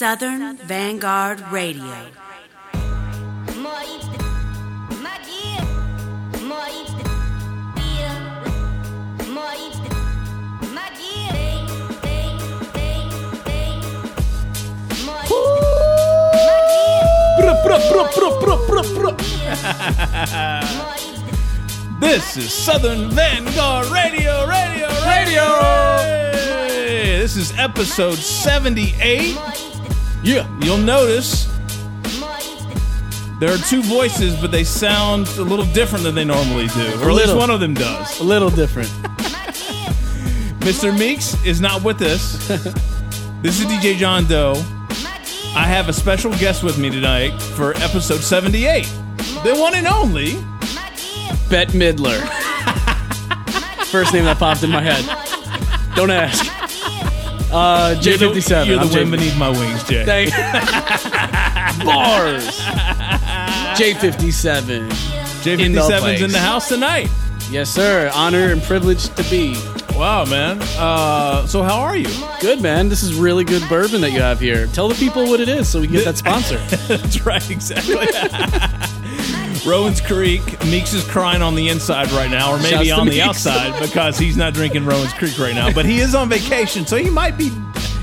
Southern Vanguard Radio. This is Southern Vanguard Radio, Radio, Radio. Hey, This is episode 78. Yeah, you'll notice there are two voices, but they sound a little different than they normally do. Or at least little. one of them does. A little different. Mr. Meeks is not with us. this is DJ John Doe. I have a special guest with me tonight for episode 78. The one and only Bette Midler. First name that popped in my head. Don't ask. Uh, J57. You're the, I'm J- wind beneath my wings, Jay. Thank Bars. J57. In the J57's place. in the house tonight. Yes, sir. Honor and privilege to be. Wow, man. Uh, so how are you? Good, man. This is really good bourbon that you have here. Tell the people what it is so we can get that sponsor. That's right, exactly. Rowan's Creek. Meeks is crying on the inside right now, or maybe Shouts on the outside because he's not drinking Rowan's Creek right now. But he is on vacation, so he might be.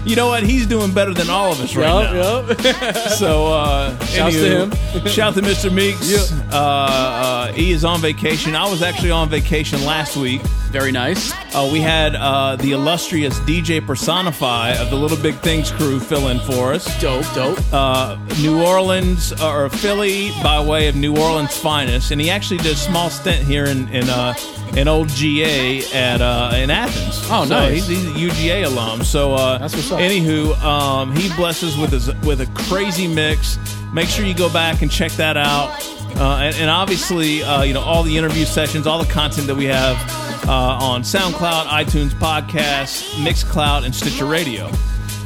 You know what? He's doing better than all of us right now. Yup, yup. So, uh, Shouts to him. shout to Mr. Meeks. Yeah. Uh, uh, he is on vacation. I was actually on vacation last week. Very nice. Uh, we had uh, the illustrious DJ Personify of the Little Big Things crew fill in for us. Dope, dope. Uh, New Orleans uh, or Philly by way of New Orleans finest, and he actually did a small stint here in in, uh, in old GA at uh, in Athens. Oh, So nice. He's, he's a UGA alum. So uh, That's what's up. Anywho, um, he blesses with his with a crazy mix. Make sure you go back and check that out. Uh, and, and obviously, uh, you know all the interview sessions, all the content that we have uh, on SoundCloud, iTunes, podcasts, Mixcloud, and Stitcher Radio.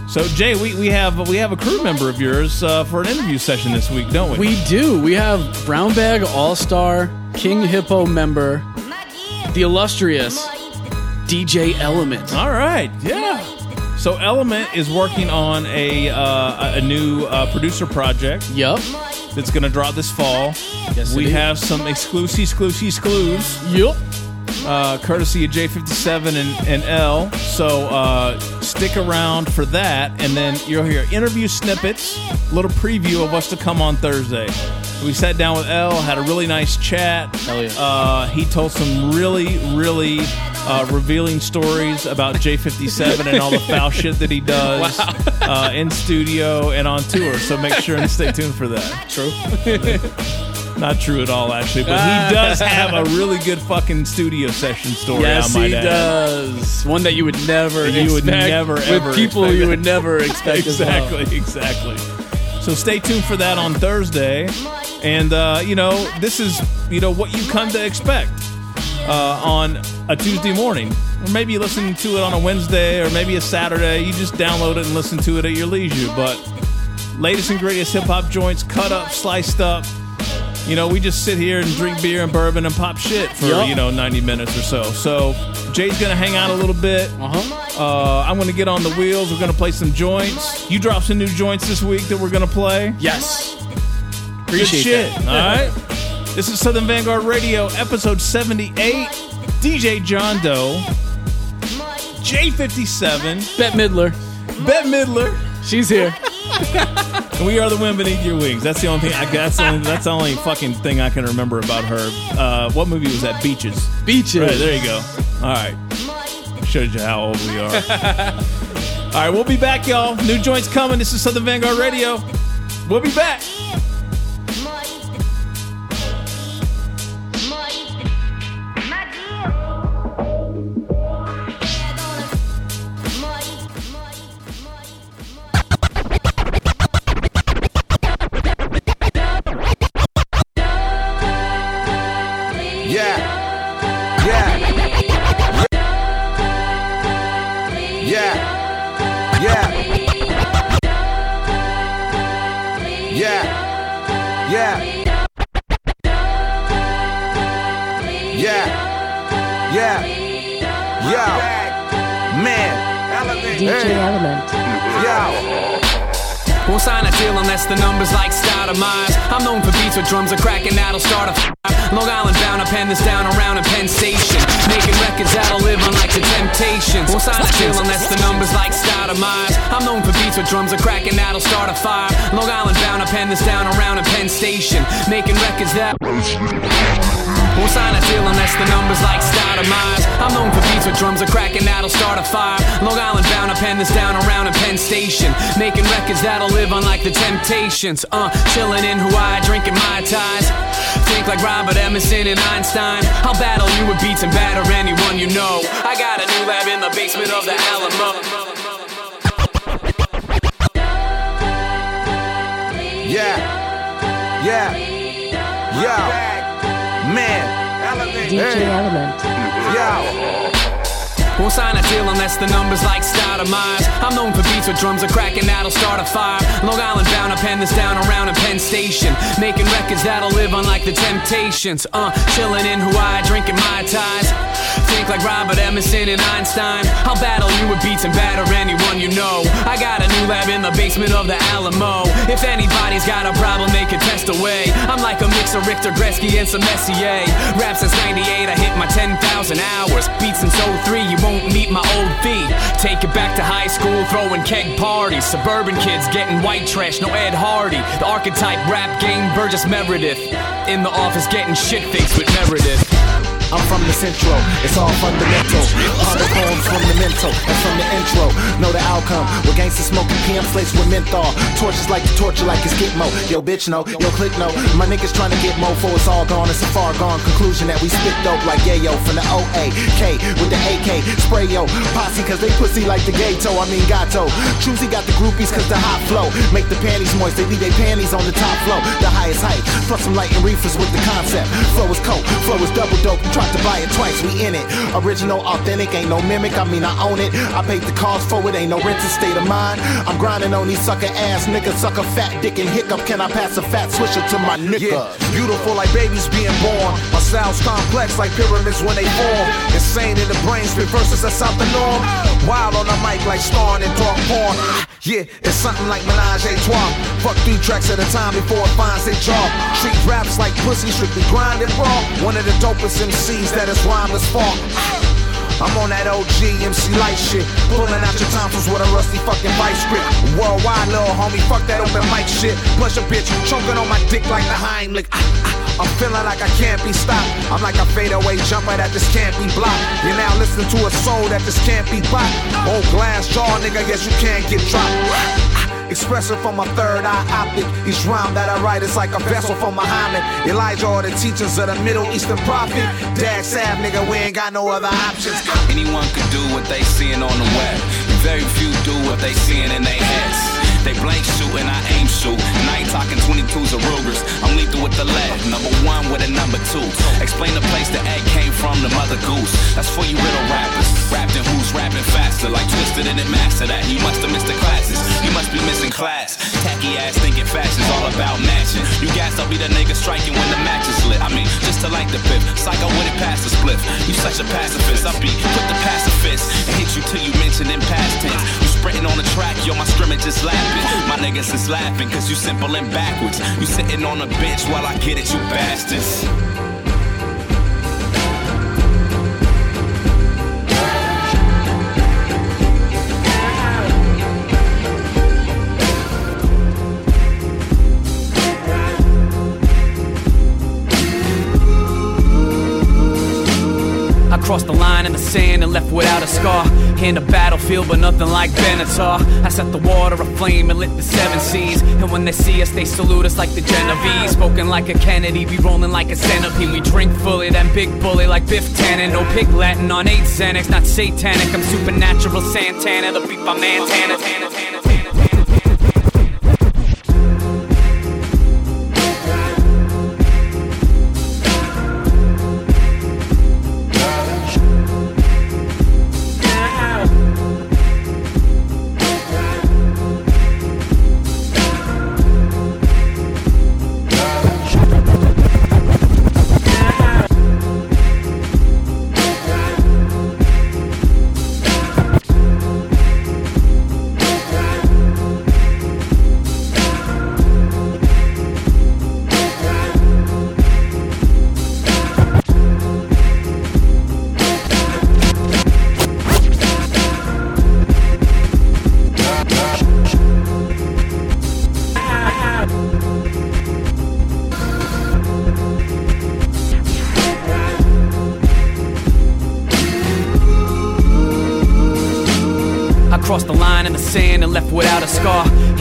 So Jay, we, we have we have a crew member of yours uh, for an interview session this week, don't we? We do. We have Brown Bag All Star King Hippo member, the illustrious DJ Element. All right, yeah. So Element is working on a uh, a new uh, producer project Yup. That's going to drop this fall. Yes, we have some exclusive, exclusive, exclusives, Yup. uh, courtesy of J57 and, and L. So uh, stick around for that, and then you'll hear interview snippets, little preview of what's to come on Thursday. We sat down with L, had a really nice chat. Hell yeah. Uh, he told some really, really uh, revealing stories about J57 and all the foul shit that he does uh, in studio and on tour. So make sure and stay tuned for that. True. Not true at all, actually, but he does have a really good fucking studio session story. yes, I might he add. does. One that you would never You would expect never, with ever people expect you would never expect as well. exactly, exactly. So stay tuned for that on Thursday, and uh, you know this is you know what you come to expect uh, on a Tuesday morning, or maybe you listen to it on a Wednesday, or maybe a Saturday. You just download it and listen to it at your leisure. But latest and greatest hip hop joints, cut up, sliced up. You know, we just sit here and drink beer and bourbon and pop shit for Yup. you know ninety minutes or so. So Jay's gonna hang out a little bit. Uh-huh. Uh, I'm going to get on the wheels. We're going to play some joints. You drop some new joints this week that we're going to play. Yes. Good Appreciate shit. that. All right. This is Southern Vanguard Radio, episode 78. DJ John Doe, J57, Bette Midler. Bette Midler, She's here. and we are the wind beneath your wings. That's the only thing. I that's the only, that's the only fucking thing I can remember about her. Uh, what movie was that? Beaches. Beaches. Right, there you go. All right. Showed you how old we are. All right, we'll be back, y'all. New joints coming. This is Southern Vanguard Radio. We'll be back. Man. DJ Element. Yo. Won't sign a deal unless the numbers like Stoudemires. I'm known for beats with drums are cracking that'll start a fire. Long Island bound, I pen this down around in Penn Station. Making records that'll live unlike the Temptations. Won't sign a deal unless the numbers like Stoudemires. I'm known for beats with drums are cracking that'll start a fire. Long Island bound, I pen this down around in Penn Station. Making records that. Won't sign a deal unless the numbers like Stoudemires. I'm known for beats with drums are cracking that'll start a fire. Long Island bound, I pen this down around in Penn Station. Making records that'll live unlike the Temptations. Uh, chilling in Hawaii, drinking Mai Tais. Think like Robert Emerson and Einstein. I'll battle you with beats and batter anyone you know. I got a new lab in the basement of the Alamo. Yeah. Yeah. Yeah. Man. DJ Element. Yo. Won't sign a deal unless the numbers like Stoudemires. I'm known for beats with drums are cracking that'll start a fire. Long Island bound, I pen this down around in Penn Station. Making records that'll live on like the Temptations. Uh, chilling in Hawaii, drinking Mai Tais. Think like Robert Emerson and Einstein. I'll battle you with beats and batter anyone you know. I got a new lab in the basement of the Alamo. If anybody's got a problem, they can test away. I'm like a mix of Richter Gretzky and some Messier. Rap since 98, I hit my 10,000 hours. Beats since 03, you won't meet my old feet. Take it back to high school, throwing keg parties. Suburban kids getting white trash, no Ed Hardy. The archetype rap game, Burgess Meredith. In the office getting shit faced with Meredith. I'm from the central, it's all fundamental. Harder poems from the mental, and from the intro. Know the outcome. With gangsters smoking PM slates with menthol. Torches like to torture like it's Gitmo. Yo, bitch, no. Yo, click, no. My niggas trying to get mo for it's all gone. It's a far gone conclusion that we spit dope like yayo from the OA. K with the AK. Spray yo. Posse cause they pussy like the gato. I mean gato. Choosy got the groupies cause the hot flow. Make the panties moist. They leave their panties on the top flow. The highest height. Plus some light and reefers with the concept. Flow is coke. Flow is double dope. You tried to buy it twice. We in it. Original, authentic. Ain't no mimic. I mean, I own it. I paid the cost for it. Ain't no rented state of mind. I'm grinding on these sucker ass niggas. Sucker fat dick and hiccup. Can I pass a fat swisher to my nigga? Yeah, beautiful like babies being born. My sound's complex like pyramids when they form. Insane in the brain, spit verses that's out the norm. Wild on the mic like starring in dark porn. Yeah, it's something like Menage a Trois. Fuck three tracks at a time before it finds its job. Treat raps like pussy, strictly grind and raw. One of the dopest MCs that is rhymeless fault. I'm on that OG MC light shit. Pulling out your tonsils with a rusty fucking vice grip. Worldwide, little homie, fuck that open mic shit. Plus your bitch choking on my dick like the Heimlich. Ah, ah, I'm feeling like I can't be stopped. I'm like a fadeaway jumper that just can't be blocked. You're now listening to a soul that just can't be bought. Old glass jaw, nigga, guess you can't get dropped. Ah, Expressing from my third eye optic. Each rhyme that I write is like a vessel for Muhammad. Elijah or the teachers of the Middle Eastern prophet. Dad Sav, nigga, we ain't got no other options. Anyone could do what they seeing on the web. Very few do what they seeing in their heads. They blank shoot and I aim shoot. And I ain't talking 22s or Rugers. I'm lethal with the lead. Number one with a number two. Explain the place the egg came from, the mother goose. That's for you riddle rappers. Rapped and who's rapping faster. Like Twisted and it master that. You must have missed the classes. You must be missing class. Tacky ass thinking fashion's all about matching. You guys I'll be the nigga striking when the match is lit. I mean, just to like the pip. Psycho with it past the spliff. You such a pacifist. I be put the pacifist. And hit you till you mention in past tense. You sprinting on the track, yo, my scrimmage is My niggas is laughing cause you simple and backwards. You sitting on a bench while I get it, you bastards. Crossed the line in the sand and left without a scar. In the battlefield, but nothing like Benatar. I set the water aflame and lit the seven seas. And when they see us, they salute us like the Genovese. Spoken like a Kennedy, we rolling like a centipede. We drink fully, then big bully like Biff Tannen. No pig Latin on eight Xanax, not satanic. I'm supernatural Santana, the beat by Montana.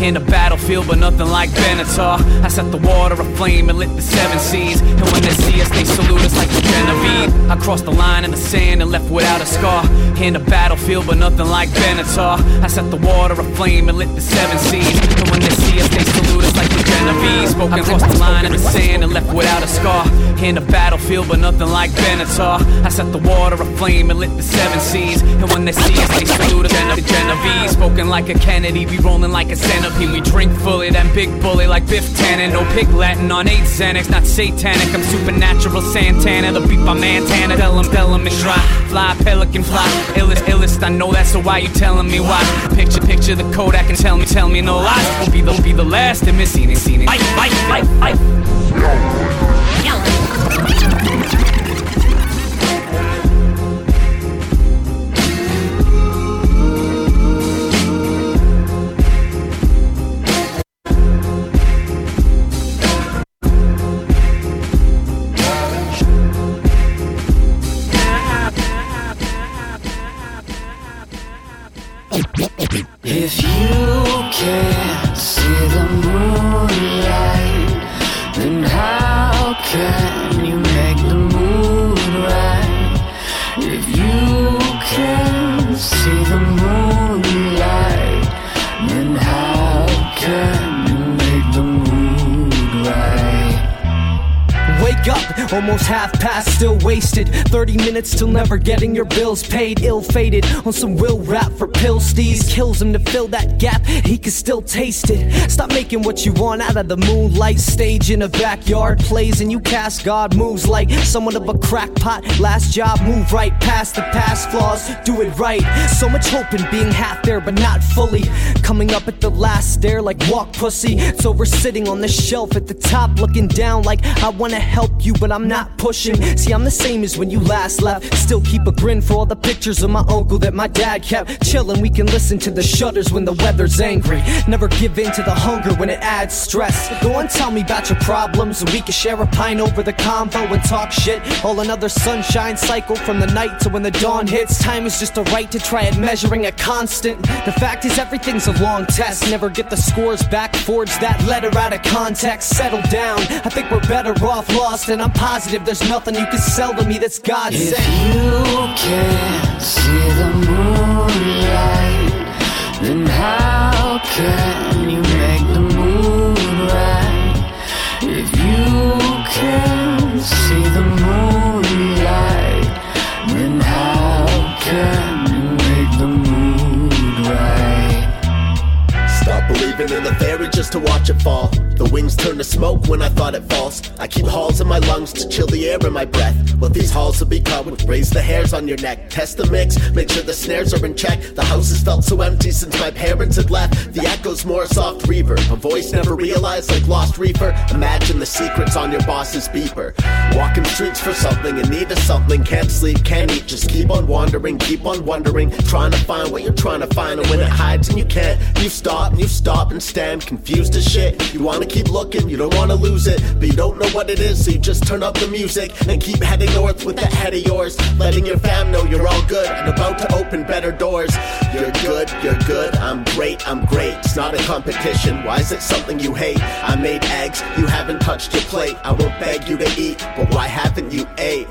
In the battlefield, but nothing like Benatar. I set the water aflame and lit the seven seas. And when they see us, they salute us like the Genovese. I crossed the line in the sand and left without a scar. In the battlefield, but nothing like Benatar. I set the water aflame and lit the seven seas. And when they see us, they salute us like the Genovese. Spoken across the line in the sand and left without a scar. In the battlefield, but nothing like Benatar. I set the water aflame and lit the seven seas. And when they see us, they salute us like the Genovese. Spoken like a Kennedy, we rolling like a centipede. We drink fully, then big bully like Biff Tannen. No pig Latin on eight Xanax, not satanic. I'm supernatural Santana, the beat by Montana. Tell him, tell him and dry. Fly, pelican fly. Illest, illest, I know that, so why you telling me why? Picture, picture the Kodak and tell me, tell me no lies. Won't be the, be the last to miss it, seen it. Fight, fight, fight, fight. If never getting your bills paid. Ill fated on some real rap for pill steez. Kills him to fill that gap, he can still taste it. Stop making what you want out of the moonlight stage in a backyard. Plays and you cast God moves like someone of a crackpot. Last job, move right past the past flaws, do it right. So much hope in being half there, but not fully. Coming up at the last stair like walk pussy. It's over sitting on the shelf at the top, looking down like I wanna help you, but I'm not pushing. See, I'm the same as when you last left. Still keep a grin for all the pictures of my uncle that my dad kept. Chillin', we can listen to the shutters when the weather's angry. Never give in to the hunger when it adds stress. Go and tell me about your problems, and we can share a pint over the convo and talk shit. All another sunshine cycle from the night to when the dawn hits. Time is just a right to try at measuring a constant. The fact is, everything's a long test. Never get the scores back, forge that letter out of context. Settle down. I think we're better off lost, and I'm positive there's nothing you can sell to me that's God If sent. you can't see the then how can you make the mood right? If you can't see the moonlight, then how can you make the right? Stop believing in the fairy just to watch it fall. The wings turn to smoke when I thought it false. I keep halls in my lungs to chill the air in my breath. Well, these halls will be covered. Raise the hairs on your neck. Test the mix. Make sure the snares are in check. The house has felt so empty since my parents had left. The echoes more soft reverb. A voice never realized like lost reefer. Imagine the secrets on your boss's beeper. Walking streets for something in need of something. Can't sleep, can't eat. Just keep on wandering, keep on wondering. Trying to find what you're trying to find. And when it hides and you can't, you stop and you stop and stand confused as shit. You wanna keep looking, you don't wanna lose it. But you don't know what it is, so you just turn up the music and keep heading north with that head of yours. Letting your fam know you're all good and about to open better doors. You're good, you're good, I'm great, I'm great. It's not a competition, why is it something you hate? I made eggs, you haven't touched your plate. I won't beg you to eat, but why haven't you ate?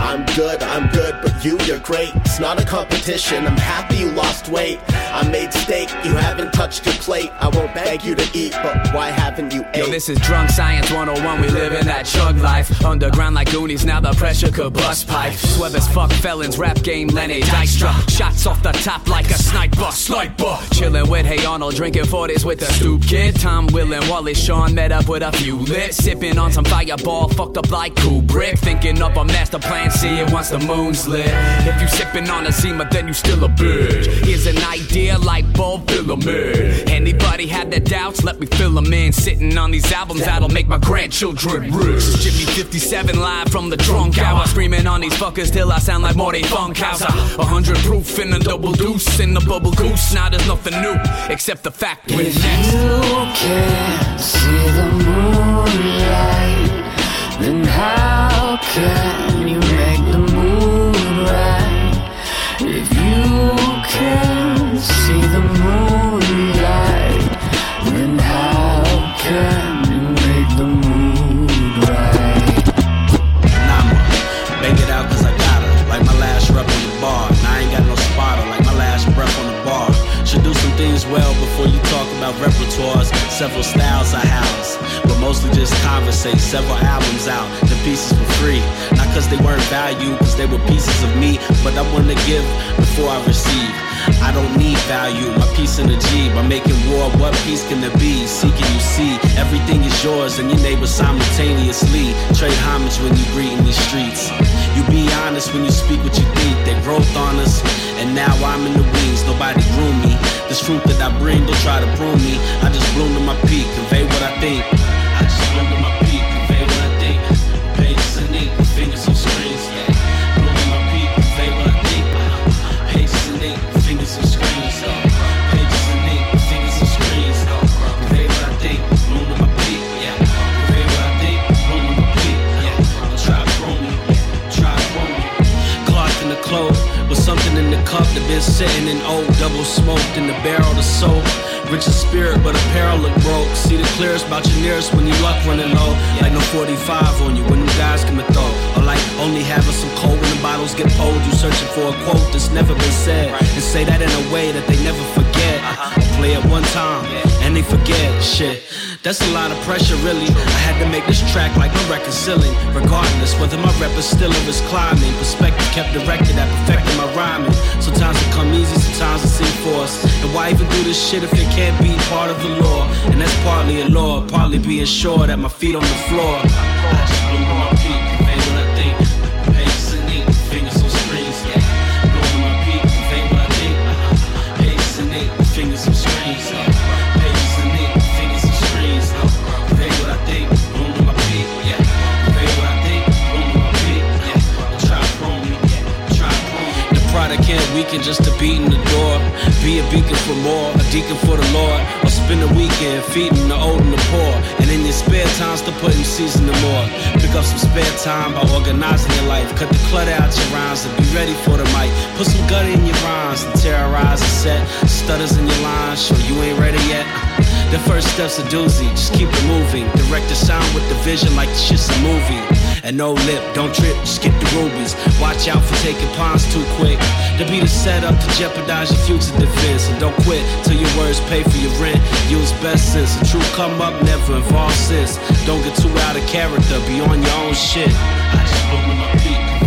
I'm good, I'm good, but you, you're great. It's not a competition, I'm happy you lost weight. I made steak, you haven't touched your plate. I won't beg you to eat, but why haven't you ate? Yo, this is Drunk Science 101. We live in that chug life. Underground like Goonies, now the pressure could bust pipe. Sweat as fuck felons, rap game, Lenny Dykstra. Shots off the top like a sniper. Sniper. Chillin' with Hey Arnold, drinking 40s with the stoop kid. Tom Willen, Wally Shawn met up with a few lit. Sipping on some fireball, fucked up like Kubrick. Thinking up a master plan, see it once the moon's lit. If you sipping on a Zima, then you still a bitch. Here's an idea like bulb filament. Anybody have their doubts? Let me fill them in. Sitting on these albums that'll make my grandchildren rich. Jimmy 57 live from the drunk hour. Screaming on these fuckers till I sound like Morty Funkhouser. A hundred proof in a double deuce in a bubble goose. Now there's nothing new except the fact we're If next. you can't see the moonlight, then how can the how can you make the mood right? It I gotta, like my last on the bar. I ain't got no spotter, like my last breath on the bar. Should do some things well before you talk about repertoires. Several styles I house, but mostly just conversate. Several albums out, the pieces for free. Not cause they weren't valued, cause they were pieces of me. But I wanna give before I receive. I don't need value, my piece in the G. By making war, what peace can there be? Seeking you see, everything is yours and your neighbor simultaneously. Trade homage when you greet in these streets. You be honest when you speak what you think. They growth on us, and now I'm in the wings. Nobody grew me. This truth that I bring, don't try to prune me. I just bloom to my peak, convey what I think. That been sitting in old double smoked in the barrel of soap. Rich in spirit, but apparel look broke. See the clearest about your nearest when you luck running low. Like no 45 on you when them guys come and throw. Or like only having some cold when the bottles get pulled. You searching for a quote that's never been said. And say that in a way that they never forget. Or play it one time and they forget. Shit. That's a lot of pressure, really. I had to make this track like I'm reconciling. Regardless, whether my rep is still or is climbing. Perspective kept directed at perfecting my rhyming. Sometimes it come easy, sometimes it seem forced. And why even do this shit if it can't be part of the law? And that's partly a law, partly being sure that my feet on the floor. Product just to beat in the door. Be a beacon for more, a deacon for the Lord. Or spend a weekend feeding the old and the poor. And in your spare time, still putting season to more. Pick up some spare time by organizing your life. Cut the clutter out your rhymes and be ready for the mic. Put some gutter in your rhymes and terrorize the set. Stutters in your lines, show you ain't ready yet. The first step's a doozy, just keep it moving. Direct the sound with the vision like the shit's a movie. And no lip, don't trip, skip the rubies. Watch out for taking pawns too quick. The beat is set up to jeopardize your future defense. And don't quit till your words pay for your rent. Use best sense. The truth come up, never involve sense. Don't get too out of character, be on your own shit. I just my peak,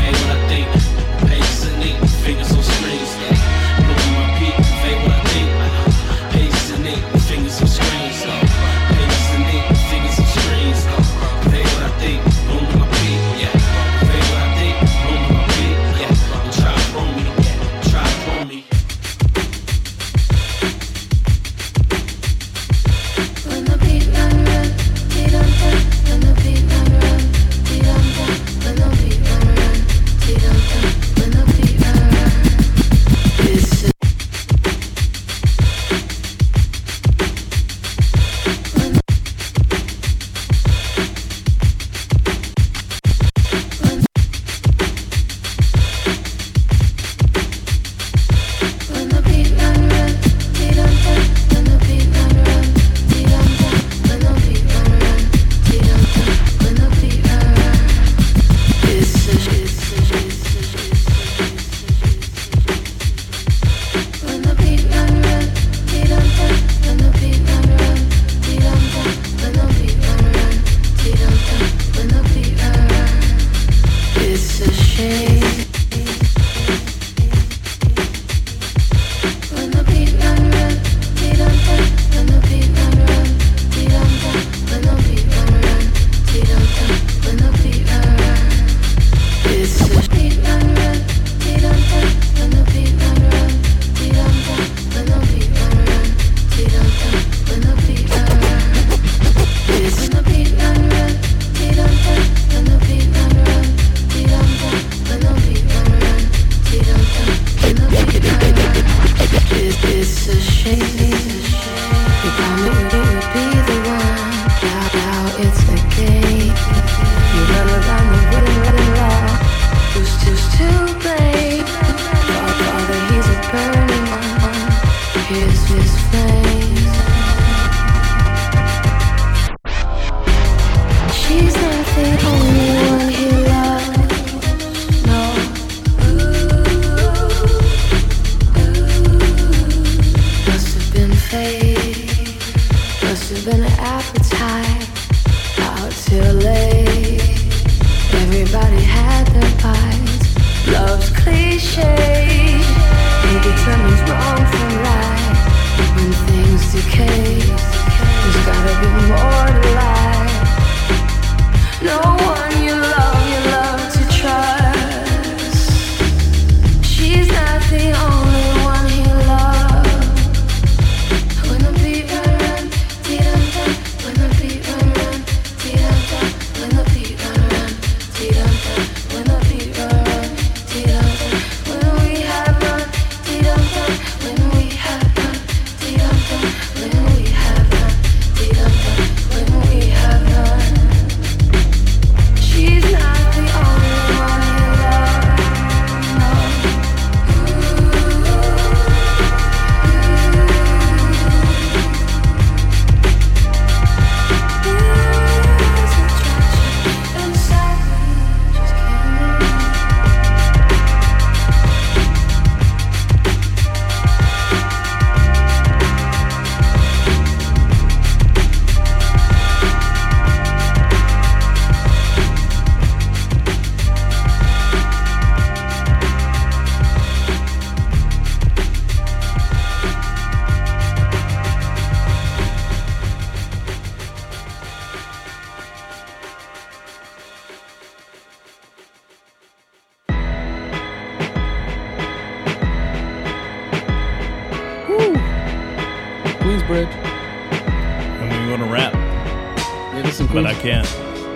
but I can't.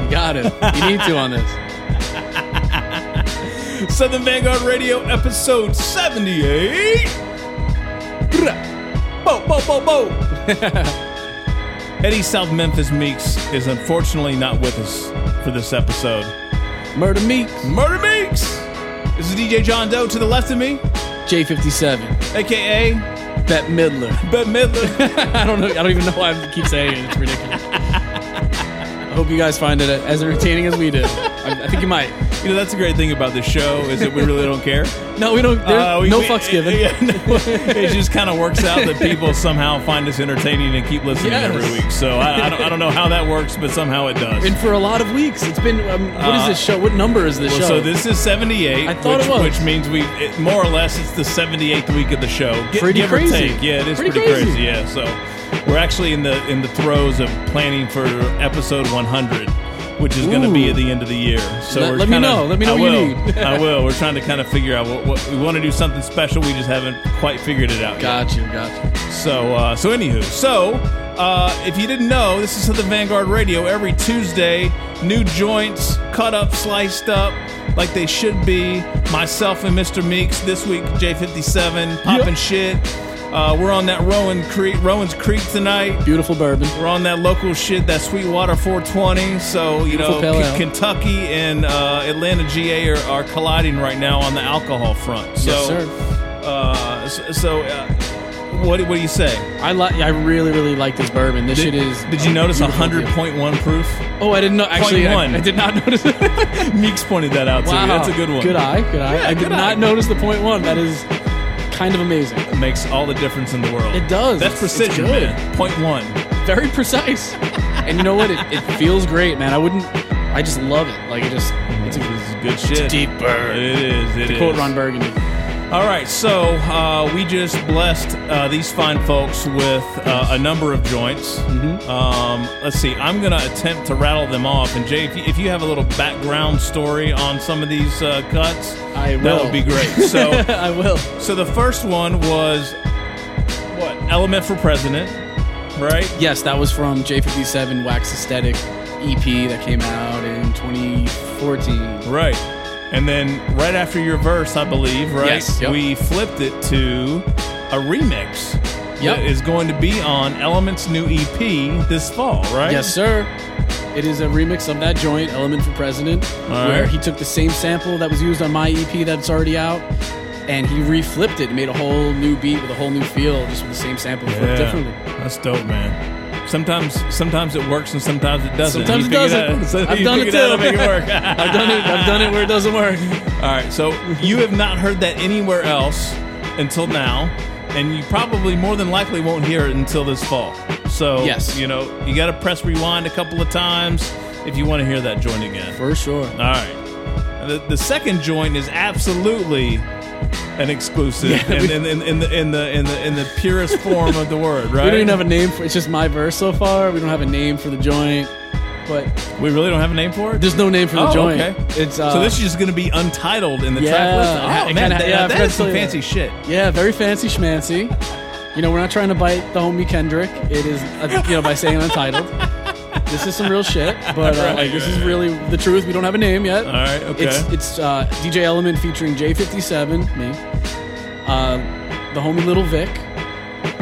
You got it. You need to on this. Southern Vanguard Radio, episode 78. Bo, bo, bo, bo. Eddie South Memphis Meeks is unfortunately not with us for this episode. Murder Meeks. Murder Meeks! This is DJ John Doe to the left of me, J57. aka Bette Midler. Bette Midler. I don't know. I don't even know why I keep saying it. It's ridiculous. I hope you guys find it as entertaining as we did. I, I think you might. You know, that's a great thing about this show is that we really don't care. No, we don't. There's Uh, we- no we- fucks given. yeah, no, it just kind of works out that people somehow find us entertaining and keep listening Yes. every week. So I, I, don't, I don't know how that works, but somehow it does. And for a lot of weeks, it's been. Um, what is Uh, this show? What number is this Well, show? so this is 78, I thought which, it was. which means we, it, more or less, it's the 78th week of the show. Gi- Pretty give crazy. or take. Yeah, it is Pretty pretty, crazy. crazy. Yeah, so we're actually in the in the throes of planning for episode 100, which is going to be at the end of the year. So Let- we're let me kinda- know. Let me know I what you will. need. I will. We're trying to kind of figure out what, what we want to do something special. We just haven't quite figured it out yet. got you. Got you. So, uh, so anywho, so uh, if you didn't know, this is the Vanguard Radio. Every Tuesday, new joints, cut up, sliced up, like they should be. Myself and Mr. Meeks this week, J57, popping shit. Uh, we're on that Rowan Creek, Rowan's Creek tonight. Beautiful bourbon. We're on that local shit, that Sweetwater 420. So you Beautiful know, K- Kentucky and uh, Atlanta, GA are, are colliding right now on the alcohol front. So, Yes, sir. Uh, so, so uh, what, what do you say? I like. I really, really like this bourbon. This Did, shit is. did you notice hundred point one proof? Oh, I didn't know. Actually, I, one. I did not notice. Meeks pointed that out to me. That's a good one. Good eye. Good eye. Yeah, I did good not notice the point one. That is kind of amazing. It makes all the difference in the world. It does. That's It's- it's precision, good. man. Point one. Very precise. and you know what? It, it feels great, man. I wouldn't. I just love it. Like it just. It's a, is good shit. deep burn. It is. It to is. quote Ron Burgundy. All right, so uh, we just blessed uh, these fine folks with uh, a number of joints. Mm-hmm. Um, let's see. I'm going to attempt to rattle them off. And Jay, if you, if you have a little background story on some of these uh, cuts, I that would be great. So, I will. so the first one was what? Element for President, right? Yes, that was from J57 Wax Aesthetic EP that came out in 2014. Right. And then right after your verse, I believe, right? Yes, yep. We flipped it to a remix. Yep. That is going to be on Element's new EP this fall, right? Yes, sir. It is a remix of that joint, Element for President, All where right. he took the same sample that was used on my EP that's already out, and he reflipped it and made a whole new beat with a whole new feel, just with the same sample flipped Yeah. differently. That's dope, man. Sometimes, sometimes it works and sometimes it doesn't. Sometimes it doesn't. so I've done it figured out how too. to make it work. I've done it. I've done it where it doesn't work. All right, so you have not heard that anywhere else until now. and you probably more than likely won't hear it until this fall. So Yes. you know you got to press rewind a couple of times if you want to hear that joint again. For sure. All right. The, the second joint is absolutely an exclusive Yeah, in, in, in, in the in the in the in the purest form of the word. Right? We don't even have a name for it's just my verse so far. We don't have a name for the joint. But we really don't have a name for it. There's no name for the Oh, joint. okay. It's uh, so this is just going to be untitled in the yeah, track list. Oh man, kinda- that, yeah, that forgot some fancy that. shit. Yeah, very fancy schmancy. You know, we're not trying to bite the homie Kendrick. It is, uh, you know, by saying untitled. This is some real shit, but uh, Right, like this is really the truth. We don't have a name yet. All right, okay. It's it's uh, DJ Element featuring J57, me, uh, the homie Little Vic,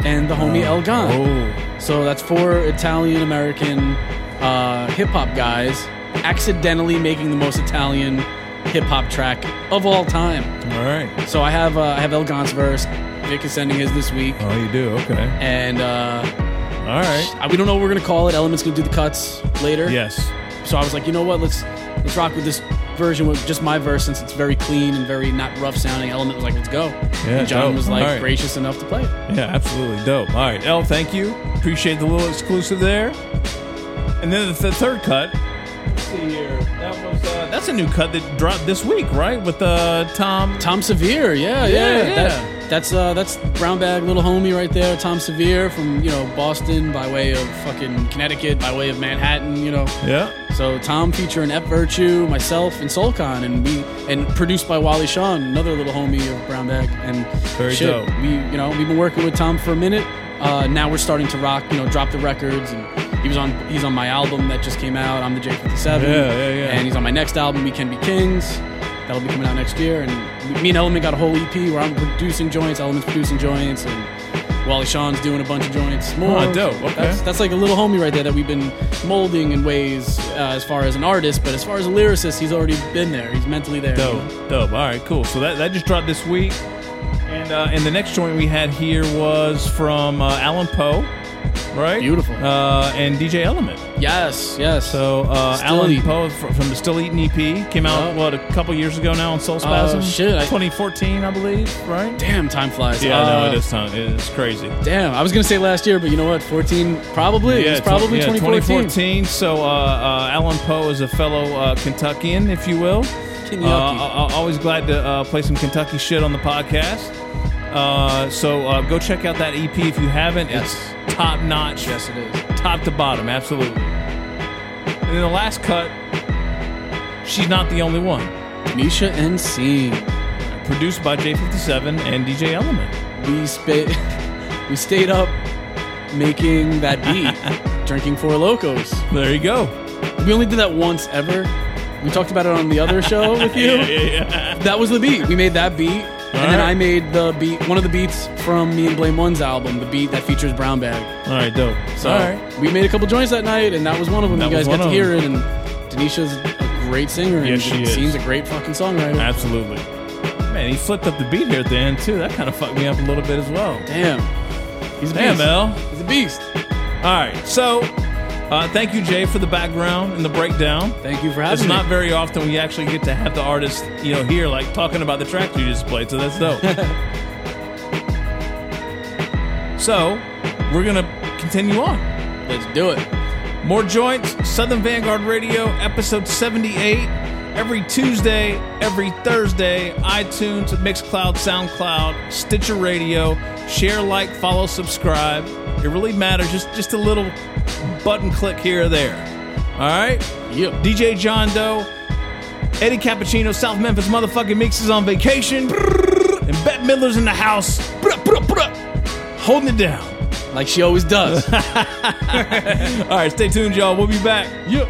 and the homie El Gan. Oh. So that's four Italian American uh, hip hop guys accidentally making the most Italian hip hop track of all time. All right. So I have uh, I have El Gan's verse. Vic is sending his this week. Oh, you do? Okay. And uh, all right, we don't know what we're gonna call it. Element's gonna do the cuts later. Yes. So I was like, you know what? Let's let's rock with this version with just my verse since it's very clean and very not rough sounding. Element was like, let's go. Yeah, and John dope. was like All right. gracious enough to play it. Yeah, absolutely dope. All right, El, thank you. Appreciate the little exclusive there. And then the, the third cut. Let's see here. That was uh, that's a new cut that dropped this week, right? With uh, Tom Tom Severe, yeah, Yeah, yeah. yeah. That, that's uh, that's brown bag little homie right there, Tom Severe from you know Boston by way of fucking Connecticut, by way of Manhattan, you know. Yeah. So Tom featuring F Virtue, myself, and Soulcon, and we and produced by Wally Shawn, another little homie of Brown Bag, and Very shit, dope. We you know we've been working with Tom for a minute. Uh, now we're starting to rock, you know, drop the records, and he was on he's on my album that just came out. I'm the J57, Yeah, yeah, yeah. and he's on my next album, We Can Be Kings. That'll be coming out next year, and me and Element got a whole EP where I'm producing joints, Element's producing joints, and Wally Shawn's doing a bunch of joints. More Oh, dope. Okay. That's, that's like a little homie right there that we've been molding in ways uh, as far as an artist, but as far as a lyricist, he's already been there. He's mentally there. you Dope, know? dope. All right, cool. So that, that just dropped this week, and uh, and the next joint we had here was from uh, Alan Poe, right? Beautiful. Uh, and DJ Element. Yes, yes. So uh, Still Alan Eatin'. Poe fr- from the Still Eating EP came out Yeah. what a couple years ago now on Soul Spazm. Uh, shit, I- 2014, I believe, right? Damn, time flies. Yeah, I know Uh, it is. Time. It's crazy. Damn, I was gonna say last year, but you know what? 14, probably. it's tw- probably yeah, 2014. 2014. So uh, uh, Alan Poe is a fellow uh, Kentuckian, if you will. Kentucky. Uh, I- I- always glad to uh, play some Kentucky shit on the podcast. Uh, so uh, go check out that EP if you haven't. It's top notch. Yes, it is. Top to bottom, absolutely. And then the last cut, she's not the only one. Nisha and Scene. Produced by J57 and DJ Element. We spa- we stayed up making that beat, drinking Four Locos. There you go. We only did that once ever. We talked about it on the other show with you. Yeah, yeah, yeah. That was the beat. We made that beat, and then right. I made the beat, one of the beats from me and Blame One's album, the beat that features Brown Bag. All right, dope. So All right. we made a couple joints that night, and that was one of them. That you guys got to hear it, and Denisha's a great singer, and Yes, she is. Scene's a great fucking songwriter. Absolutely. Man, he flipped up the beat here at the end too. That kind of fucked me up a little bit as well. Damn, he's a Damn, beast. Mel. He's a beast. All right, so uh, thank you, Jay, for the background and the breakdown. Thank you for having us. It's me. not very often we actually get to have the artist, you know, here like talking about the track you just played, so that's dope. so we're gonna continue on. Let's do it. More joints, Southern Vanguard Radio, episode 78. Every Tuesday, every Thursday, iTunes, Mixcloud, SoundCloud, Stitcher Radio. Share, like, follow, subscribe. It really matters. Just just a little button click here or there. All right? Yep. DJ John Doe, Eddie Cappuccino, South Memphis motherfucking mixes on vacation. And Bette Midler's in the house. Holding it down. Like she always does. All right, stay tuned, y'all. We'll be back. Yep.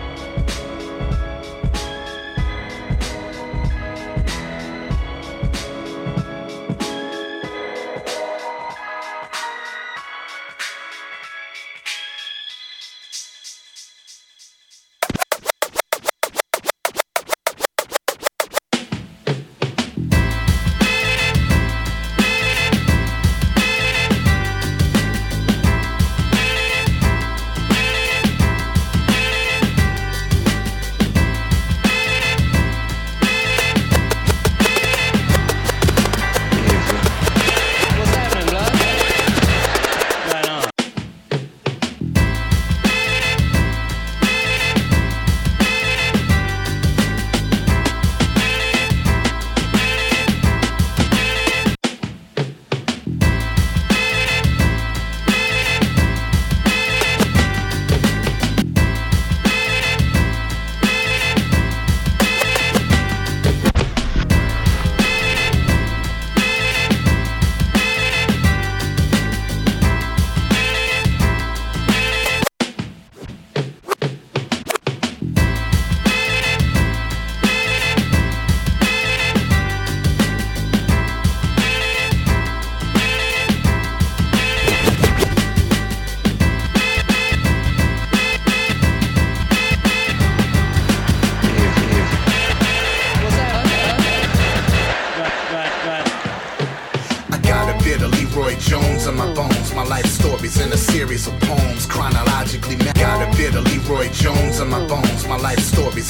LeRoi Jones my bones. My life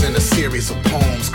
in a series of poems.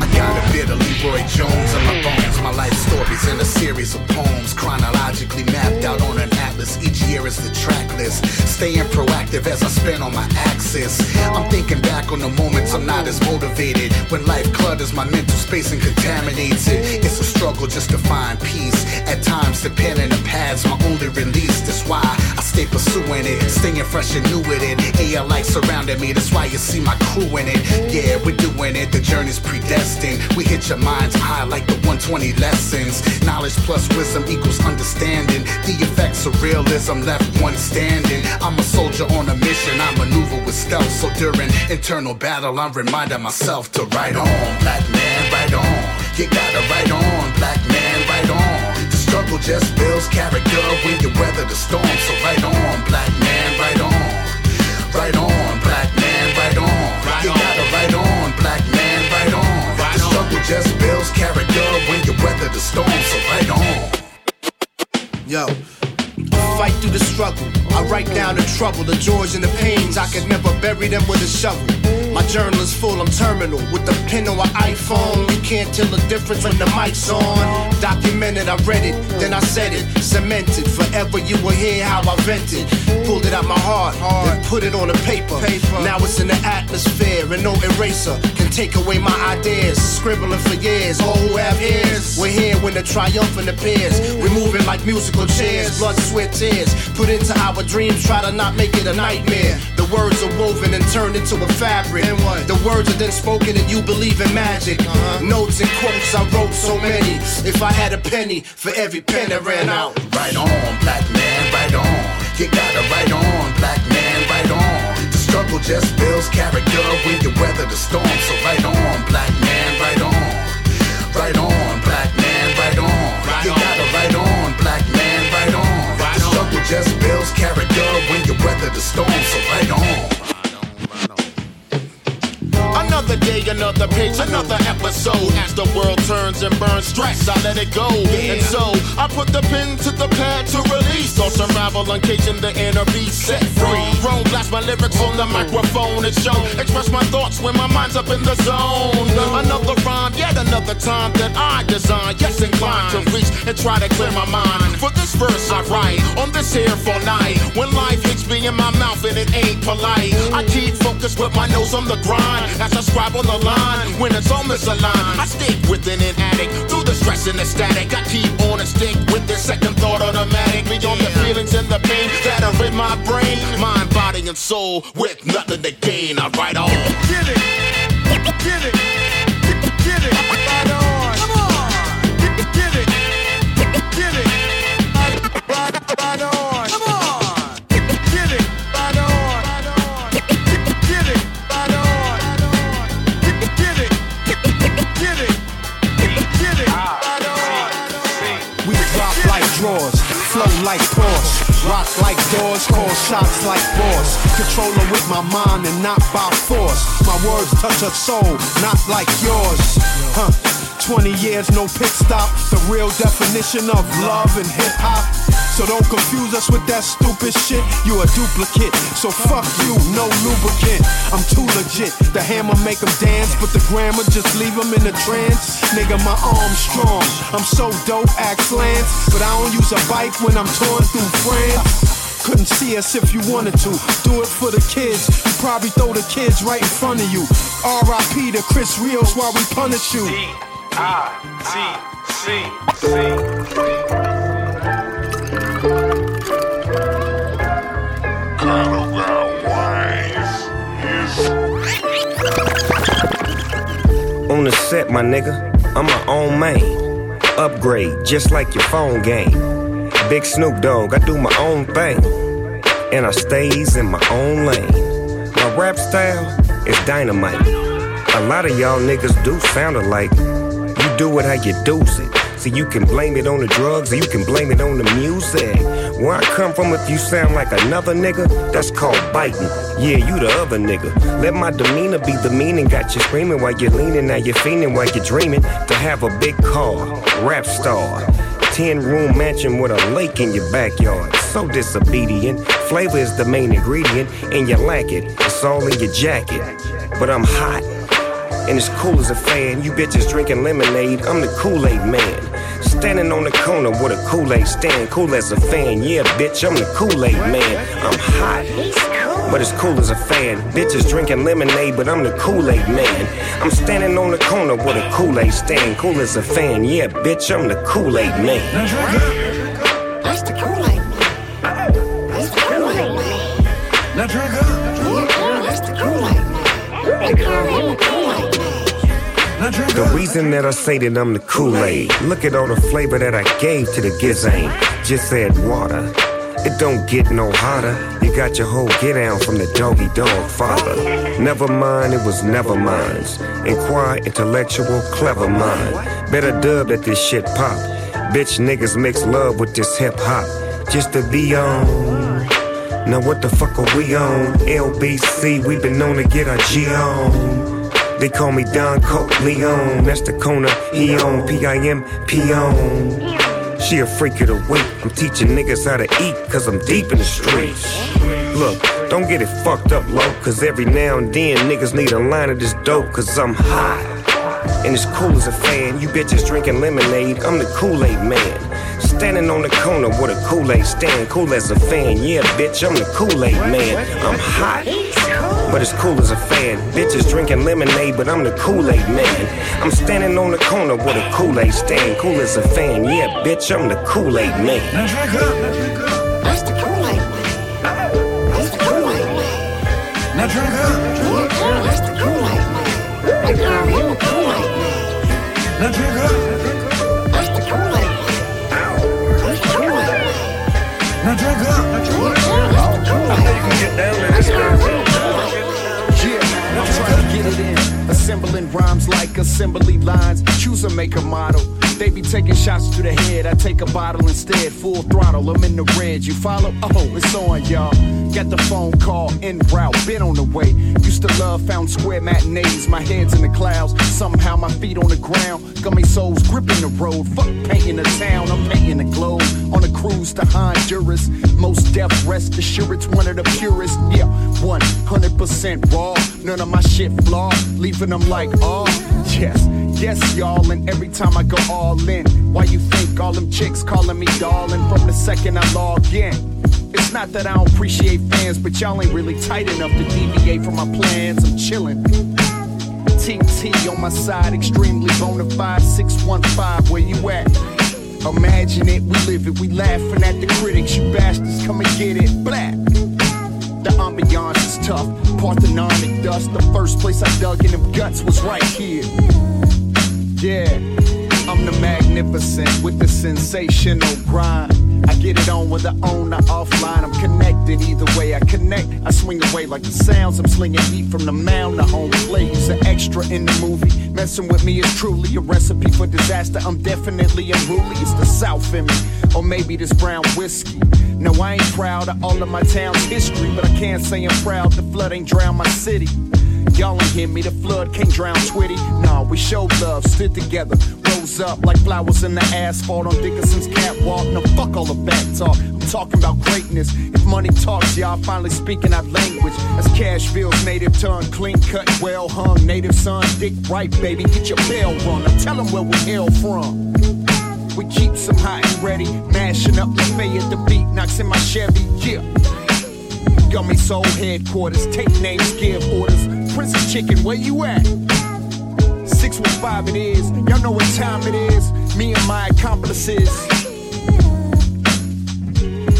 I got a bit of LeRoi Jones in my bones. My life stories in a series of poems, chronologically mapped out on an atlas. Each year is the track list. Staying proactive as I spin on my axis. I'm thinking back on the moments I'm not as motivated. When life clutters my mental space and contaminates it. It's a struggle just to find peace. At times, the pen and the pad's my only release. That's why I stay pursuing it, staying fresh and new with it. AL light surrounding me, that's why you see my crew in it. Yeah, we're doing it, the journey's predestined. We hit your minds high like the 120 lessons. Knowledge plus wisdom equals understanding. The effects realism left one standing. I'm a soldier on a mission, I maneuver with stealth. So during internal battle, I'm reminding myself to ride on, black man, ride on. You gotta ride on, black man, ride on. The struggle just builds character when you weather the storm. So ride on, black man, ride on. Ride on, black man, ride on. You gotta ride on, black man, ride on. The struggle just builds character when you weather the storm. So ride on. Yo. Fight through the struggle. I write down the trouble, the joys and the pains. I could never bury them with a shovel. My journal is full, I'm terminal. With the pen or an iPhone, you can't tell the difference when the mic's on. Documented, I read it, then I said it. Cemented, forever you will hear how I vented. Pulled it out my heart, then put it on the paper. Now it's in the atmosphere, and no eraser can take away my ideas. Scribbling for years, all who have ears. We're here when the triumphant appears. We're moving like musical chairs, blood, sweat, tears. Put into our dreams, try to not make it a nightmare. The words are woven and turned into a fabric. The words are then spoken and you believe in magic. Uh-huh. Notes and quotes, I wrote so many. If I had a penny for every pen that ran out. Ride on, black man, ride on. You gotta ride on, black man, ride on. The struggle just builds character when you weather the storm. So ride on, black man, ride on. Ride on, black man, ride on. You gotta ride on, black man, ride on. The struggle just builds character when you weather the storm. So ride on. Another day, another page, another episode. As the world turns and burns stress, I let it go. And so I put the pen to the pad to release. Thoughts unravel, occasion the inner beast set free. Roll blast my lyrics on the microphone and show. Express my thoughts when my mind's up in the zone. Another rhyme, yet another time that I design. Yes, inclined to reach and try to clear my mind. For this verse I write on this here for night. When life hits me in my mouth and it ain't polite. I keep focused with my nose on the grind. As I scribe on the line, when it's all misaligned, I stick within an addict. Through the stress and the static, I keep on and stick with this second thought automatic. Beyond the feelings and the pain that are in my brain, mind, body, and soul, with nothing to gain. I write on. Get it, get it, shots like boss. Controller with my mind and not by force. My words touch a soul, not like yours. Huh. 20 years, no pit stop. The real definition of love and hip hop. So don't confuse us with that stupid shit. You a duplicate, so fuck you, no lubricant. I'm too legit. The hammer make 'em dance, but the grammar just leave 'em in a trance. Nigga, my arm's strong. I'm so dope, axe Lance. But I don't use a bike when I'm touring through France. Couldn't see us if you wanted to. Do it for the kids. You probably throw the kids right in front of you. R.I.P. to Chris Rios while we punish you. On the set, my nigga, I'm my own man. Upgrade, just like your phone game. Big Snoop Dogg, I do my own thing. And I stays in my own lane. My rap style is dynamite. A lot of y'all niggas do sound alike. You do it how you do it. So you can blame it on the drugs or you can blame it on the music. Where I come from, if you sound like another nigga, that's called biting. Yeah, you the other nigga. Let my demeanor be the meaning. Got you screaming while you're leaning. Now you're fiending while you're dreaming to have a big car, rap star. 10 room mansion with a lake in your backyard. so disobedient. Flavor is the main ingredient, and you lack it. It's all in your jacket. But I'm hot, and as cool as a fan. You bitches drinking lemonade, I'm the Kool Aid man. Standing on the corner with a Kool Aid stand, cool as a fan. Yeah, bitch, I'm the Kool Aid man. I'm hot, but as cool as a fan. Bitches drinking lemonade, but I'm the Kool Aid man. I'm standing on the corner with a Kool Aid stand, cool as a fan. Yeah, bitch, I'm the Kool Aid man. That's the Kool-Aid man. That's the Kool-Aid man. Now drink up. That's the man. They call him the man. Reason that I say that I'm the Kool-Aid, look at all the flavor that I gave to the gizane. Just add water. It don't get no hotter. You got your whole get down from the doggy dog father. Never mind, it was never mine's. Inquire, intellectual, clever mind. Better dub that this shit pop. Bitch niggas mix love with this hip hop. Just to be on. Now what the fuck are we on? LBC, we been known to get our G on. They call me Don Corleone. That's the corner he on. P-I-M, P-on. She a freak of the week. I'm teaching niggas how to eat, cause I'm deep in the streets. Look, don't get it fucked up low, cause every now and then niggas need a line of this dope, cause I'm hot. And as cool as a fan, you bitches drinking lemonade, I'm the Kool-Aid man. Standing on the corner with a Kool-Aid stand, cool as a fan. Yeah, bitch, I'm the Kool-Aid man. I'm hot, but as cool as a fan. Bitches drinking lemonade, but I'm the Kool-Aid man. I'm standing on the corner with a Kool-Aid stand, cool as a fan. Yeah, bitch, I'm the Kool-Aid man. That's the Kool-Aid man. That's the Kool-Aid man. Now drink up. That's the Kool-Aid man. They call him the Kool-Aid man. Now drink up. Assembling rhymes like assembly lines. Choose a make a model. They be taking shots to the head. I take a bottle instead. Full throttle. I'm in the red. You follow? Oh, it's on, y'all. Got the phone call en route. Been on the way. Used to love found square matinees. My head's in the clouds. Somehow my feet on the ground. Gummy souls gripping the road. Fuck painting the town. I'm painting the globe. On a cruise to Honduras. Most death rest assured it's one of the purest. Yeah, 100% raw. None of my shit flawed. Leaving them like, oh, yes. Yes, y'all, and every time I go all in, why you think all them chicks calling me darling from the second I log in? It's not that I don't appreciate fans, but y'all ain't really tight enough to deviate from my plans. I'm chillin'. TT on my side, extremely bona fide. 615, where you at? Imagine it, we live it, we laughing at the critics. You bastards, come and get it. Black. Ambiance is tough. Parthenonic dust. The first place I dug in them guts was right here. Yeah, I'm the magnificent with the sensational grind. I get it on with the owner offline. I'm connected either way I connect. I swing away like the sounds. I'm slinging heat from the mound. The home plate is an extra in the movie. Messing with me is truly a recipe for disaster. I'm definitely unruly. It's the South in me, or maybe this brown whiskey. No, I ain't proud of all of my town's history, but I can't say I'm proud. The flood ain't drowned my city. Y'all ain't hear me, the flood can't drown Twitty. Nah, we showed love, stood together, rose up like flowers in the asphalt on Dickinson's catwalk. No, fuck all the back talk. I'm talking about greatness. If money talks, y'all finally speaking our language. As Cashville's native tongue, clean cut, well hung. Native son, dick right, baby, get your bell rung. Now tell them where we hail from. We keep some hot and ready, mashing up the fay at the beat, knocks in my Chevy, yeah. Gummy Soul headquarters, take names, give orders. Princess Chicken, where you at? 615 it is, y'all know what time it is. Me and my accomplices.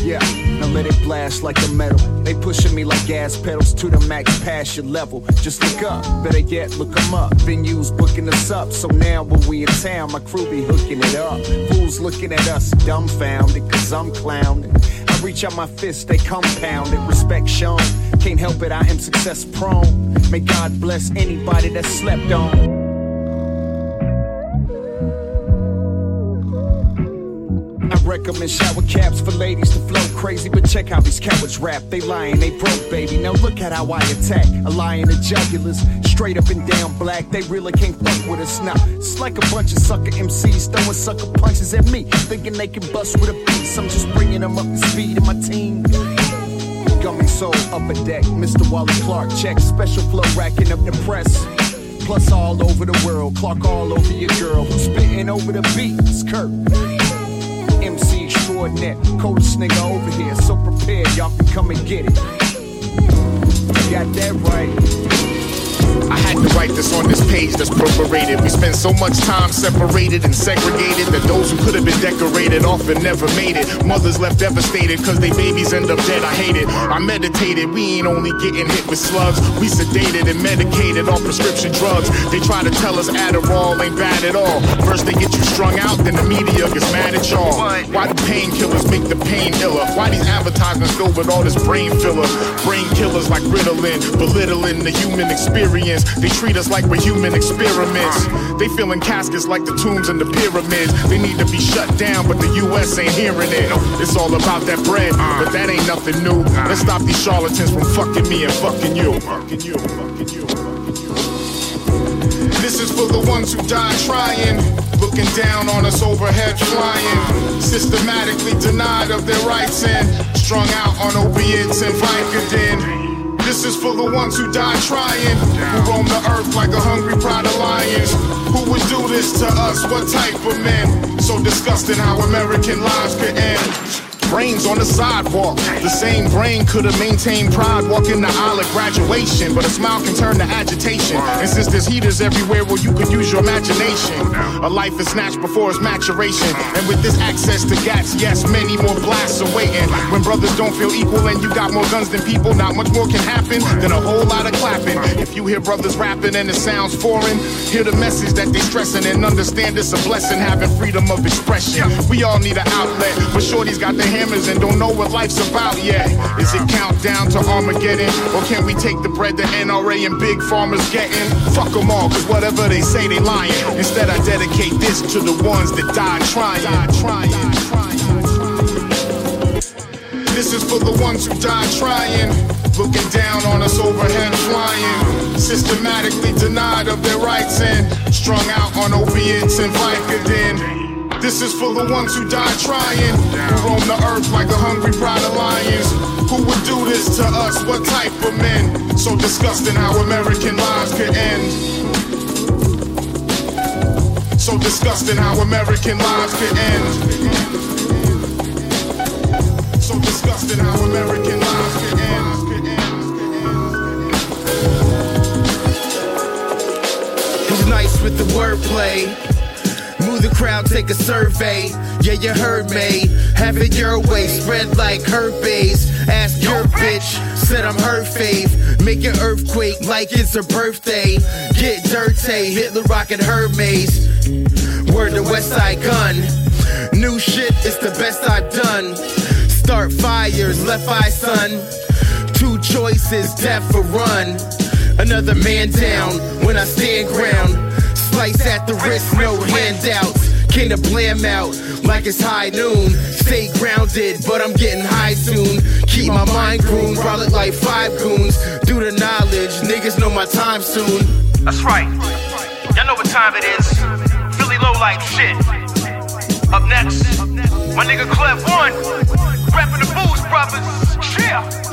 Yeah, now let it blast like a metal. They pushing me like gas pedals to the max past your level. Just look up, better yet, look them up. Venues booking us up, so now when we in town, my crew be hooking it up. Fools looking at us dumbfounded, cause I'm clowning. I reach out my fist, they compound it. Respect shown, can't help it, I am success prone. May God bless anybody that slept on. I recommend shower caps for ladies to flow crazy, but check how these cowards rap. They lying, they broke, baby. Now look at how I attack. A lion of jugulars, straight up and down black. They really can't fuck with us now. It's like a bunch of sucker MCs throwing sucker punches at me, thinking they can bust with a piece. I'm just bringing them up to speed, and my team. Gummy soul upper deck, Mr. Wally Clark check special flow racking up the press. Plus all over the world, Clark all over your girl. Spitting over the beat? It's Kurt. MC coldest nigga over here. So prepared, y'all can come and get it. Got that right. I had to write this on this page that's perforated. We spend so much time separated and segregated that those who could have been decorated often never made it. Mothers left devastated cause they babies end up dead. I hate it. I meditated. We ain't only getting hit with slugs. We sedated and medicated on prescription drugs. They try to tell us Adderall ain't bad at all. First they get you strung out, then the media gets mad at y'all. Why do painkillers make the pain iller? Why these advertisements filled with all this brain filler? Brain killers like Ritalin, belittling the human experience. They treat us like we're human experiments. They fill in caskets like the tombs and the pyramids. They need to be shut down, but the US ain't hearing it. It's all about that bread, but that ain't nothing new. Let's stop these charlatans from fucking me and fucking you. Fucking you, fucking you. This is for the ones who died trying. Looking down on us overhead flying. Systematically denied of their rights and strung out on opiates and Vicodin. This is for the ones who died trying, who roam the earth like a hungry pride of lions. Who would do this to us? What type of men? So disgusting how American lives could end. Brains on the sidewalk. The same brain could have maintained pride walking the aisle at graduation, but a smile can turn to agitation. And since there's heaters everywhere, well, you could use your imagination. A life is snatched before its maturation. And with this access to gas, yes, many more blasts are waiting. When brothers don't feel equal and you got more guns than people, not much more can happen than a whole lot of clapping. If you hear brothers rapping and it sounds foreign, hear the message that they're stressing and understand it's a blessing having freedom of expression. We all need an outlet, but shorty's got their hammers and don't know what life's about yet. Is it countdown to Armageddon? Or can we take the bread the NRA and big farmers getting? Fuck them all, cause whatever they say, they lying. Instead, I dedicate this to the ones that died trying. This is for the ones who died trying. Looking down on us overhead flying. Systematically denied of their rights and strung out on opiates and Vicodin. This is for the ones who died trying, who roam the earth like a hungry pride of lions. Who would do this to us? What type of men? So disgusting how American lives could end. So disgusting how American lives could end. So disgusting how American lives could end. Nice with the wordplay. The crowd, take a survey. Yeah, you heard me. Have it your way, spread like herpes. Ask your bitch, said I'm her fave. Make an earthquake like it's her birthday. Get dirty, Hitler rockin' Hermes. Word to Westside Gunn. New shit, it's the best I've done. Start fires, left eye son. Two choices, death or run. Another man down when I stand ground. Slice at the wrist, no handouts. King of blam out like it's high noon. Stay grounded, but I'm getting high soon. Keep my mind groomed, roll it like five goons. Do the knowledge, niggas know my time soon. That's right. Y'all know what time it is. Philly low life shit. Up next, my nigga Clever One, rapping the Booze Brothers. Yeah.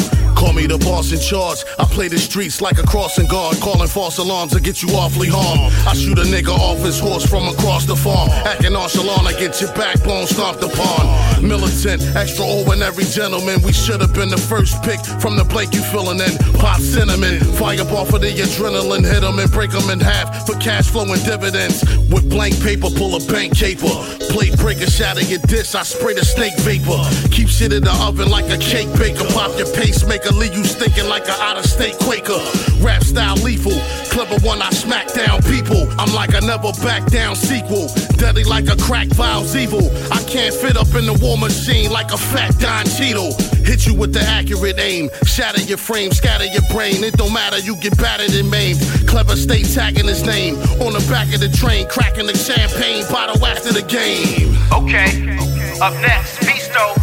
Call me the boss in charge. I play the streets like a crossing guard, calling false alarms to get you awfully harmed. I shoot a nigga off his horse from across the farm. Acting nonchalant, I get your backbone stomped upon. Militant, extraordinary gentleman. We should have been the first pick from the Blake you feeling in. Pop cinnamon, fire up off of the adrenaline, hit 'em and break 'em in half for cash flow and dividends. With blank paper, pull a bank caper. Plate breaker, shatter your dish. I spray the snake vapor. Keep shit in the oven like a cake baker. Pop your pacemaker, leave you stinking like a out of state Quaker. Rap style lethal, clever one I smack down people. I'm like a never back down sequel. Deadly like a crack vile's evil. I can't fit up in the war machine like a fat Don Cheadle. Hit you with the accurate aim, shatter your frame, scatter your brain. It don't matter, you get battered and maimed. Clever stay tagging his name on the back of the train, cracking the champagne bottle after the game. Okay. Up next, Beasto.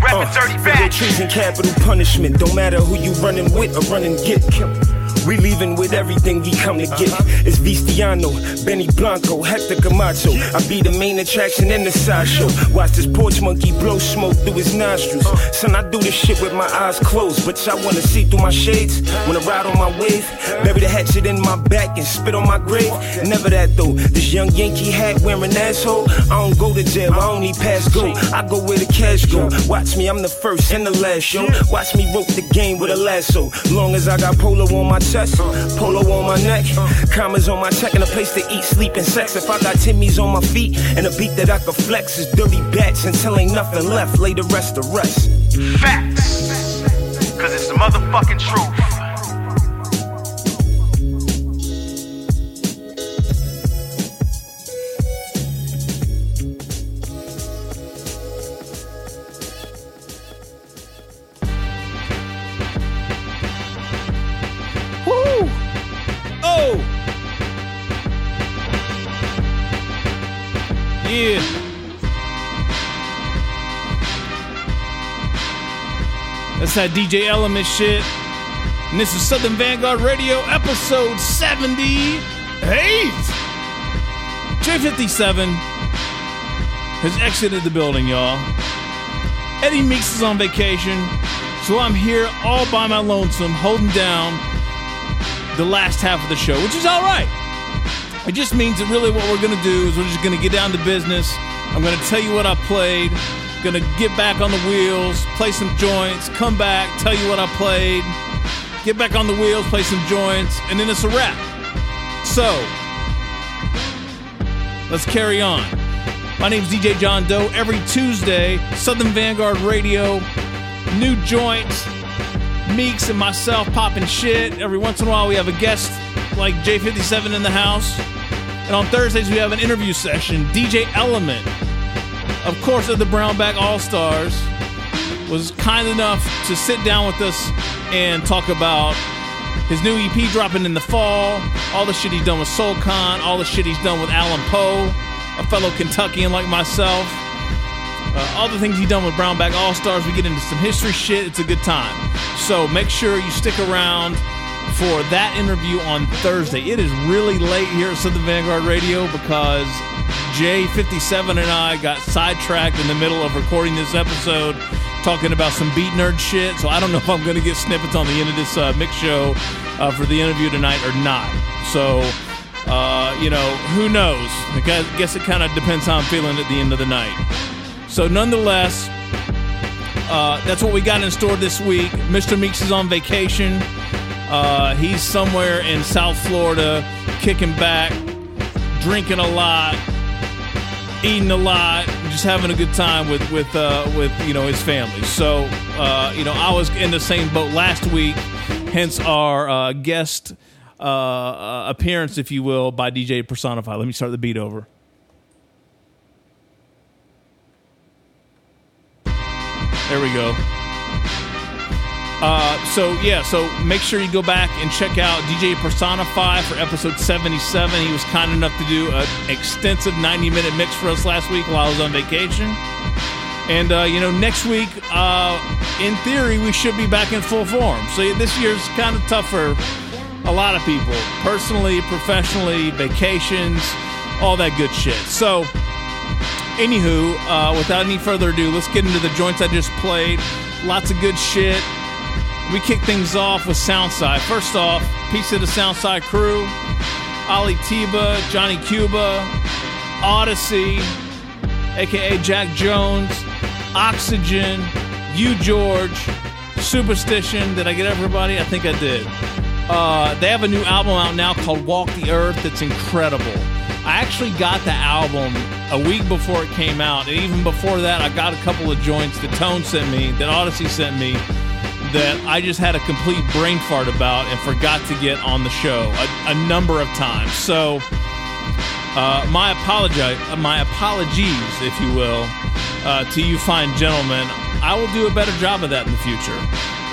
Reppin' Dirty uh, Federal Back. treason, capital punishment. Don't matter who you running with or running get. We leaving with everything we come to get. It's Vistiano, Benny Blanco, Hector Camacho. I be the main attraction in the sideshow. Watch this porch monkey blow smoke through his nostrils. Son, I do this shit with my eyes closed, but y'all wanna see through my shades. Wanna ride on my wave, bury the hatchet in my back and spit on my grave. Never that though. This young Yankee hat wearing asshole. I don't go to jail, I only pass go. I go where the cash go. Watch me, I'm the first and the last show. Watch me rope the game with a lasso. Long as I got polo on my chest, polo on my neck, commas on my check, and a place to eat, sleep, and sex. If I got Timmy's on my feet and a beat that I could flex, it's dirty bats until ain't nothing left. Lay the rest to rest. Facts. Cause it's the motherfucking truth. Yeah. That's that DJ Element shit. And this is Southern Vanguard Radio, episode 78. J57 has exited the building, y'all. Eddie Meeks is on vacation, so I'm here all by my lonesome, holding down the last half of the show, which is all right. It just means that really what we're going to do is we're just going to get down to business. I'm going to tell you what I played, going to get back on the wheels, play some joints, come back, tell you what I played, get back on the wheels, play some joints, and then it's a wrap. So, let's carry on. My name's DJ John Doe. Every Tuesday, Southern Vanguard Radio, new joints, Meeks and myself popping shit. Every once in a while, we have a guest like J57 in the house. And on Thursdays, we have an interview session. DJ Element, of course, of the Brown Bag All Stars, was kind enough to sit down with us and talk about his new EP dropping in the fall, all the shit he's done with SoulCon, all the shit he's done with Alan Poe, a fellow Kentuckian like myself. Uh, all the things he's done with Brown Bag All Stars. We get into some history shit. It's a good time. So make sure you stick around for that interview on Thursday. It is really late here at Southern Vanguard Radio because J57 and I got sidetracked in the middle of recording this episode talking about some beat nerd shit. So I don't know if I'm going to get snippets on the end of this uh, mix show uh, for the interview tonight or not. So, uh, you know, who knows? I guess- it kind of depends how I'm feeling at the end of the night. So, nonetheless, uh, that's what we got in store this week. Mr. Meeks is on vacation. Uh, he's somewhere in South Florida, kicking back, drinking a lot, eating a lot, just having a good time with with uh, with you know his family. So uh, you know, I was in the same boat last week. Hence our uh, guest uh, uh, appearance, if you will, by DJ Personify. Let me start the beat over. There we go. Uh, so yeah, so make sure you go back and check out DJ Personify for episode 77. He was kind enough to do an extensive 90 minute mix for us last week while I was on vacation. And uh, you know, next week, uh, in theory, we should be back in full form. So this year's kind of tough for a lot of people, personally, professionally, vacations, all that good shit. So, anywho, uh, without any further ado, let's get into the joints I just played. Lots of good shit. We kick things off with Soundside. First off, piece of the Soundside crew Ali Tiba, Johnny Cuba, Odyssey, aka Jack Jones, Oxygen, You George, Superstition. Did I get everybody? I think I did. Uh, they have a new album out now called Walk the Earth that's incredible. I actually got the album a week before it came out, and even before that, I got a couple of joints that Tone sent me, that Odyssey sent me, that I just had a complete brain fart about and forgot to get on the show a, a number of times. So, uh, my apologi- uh, my apologies, if you will, uh, to you fine gentlemen. I will do a better job of that in the future.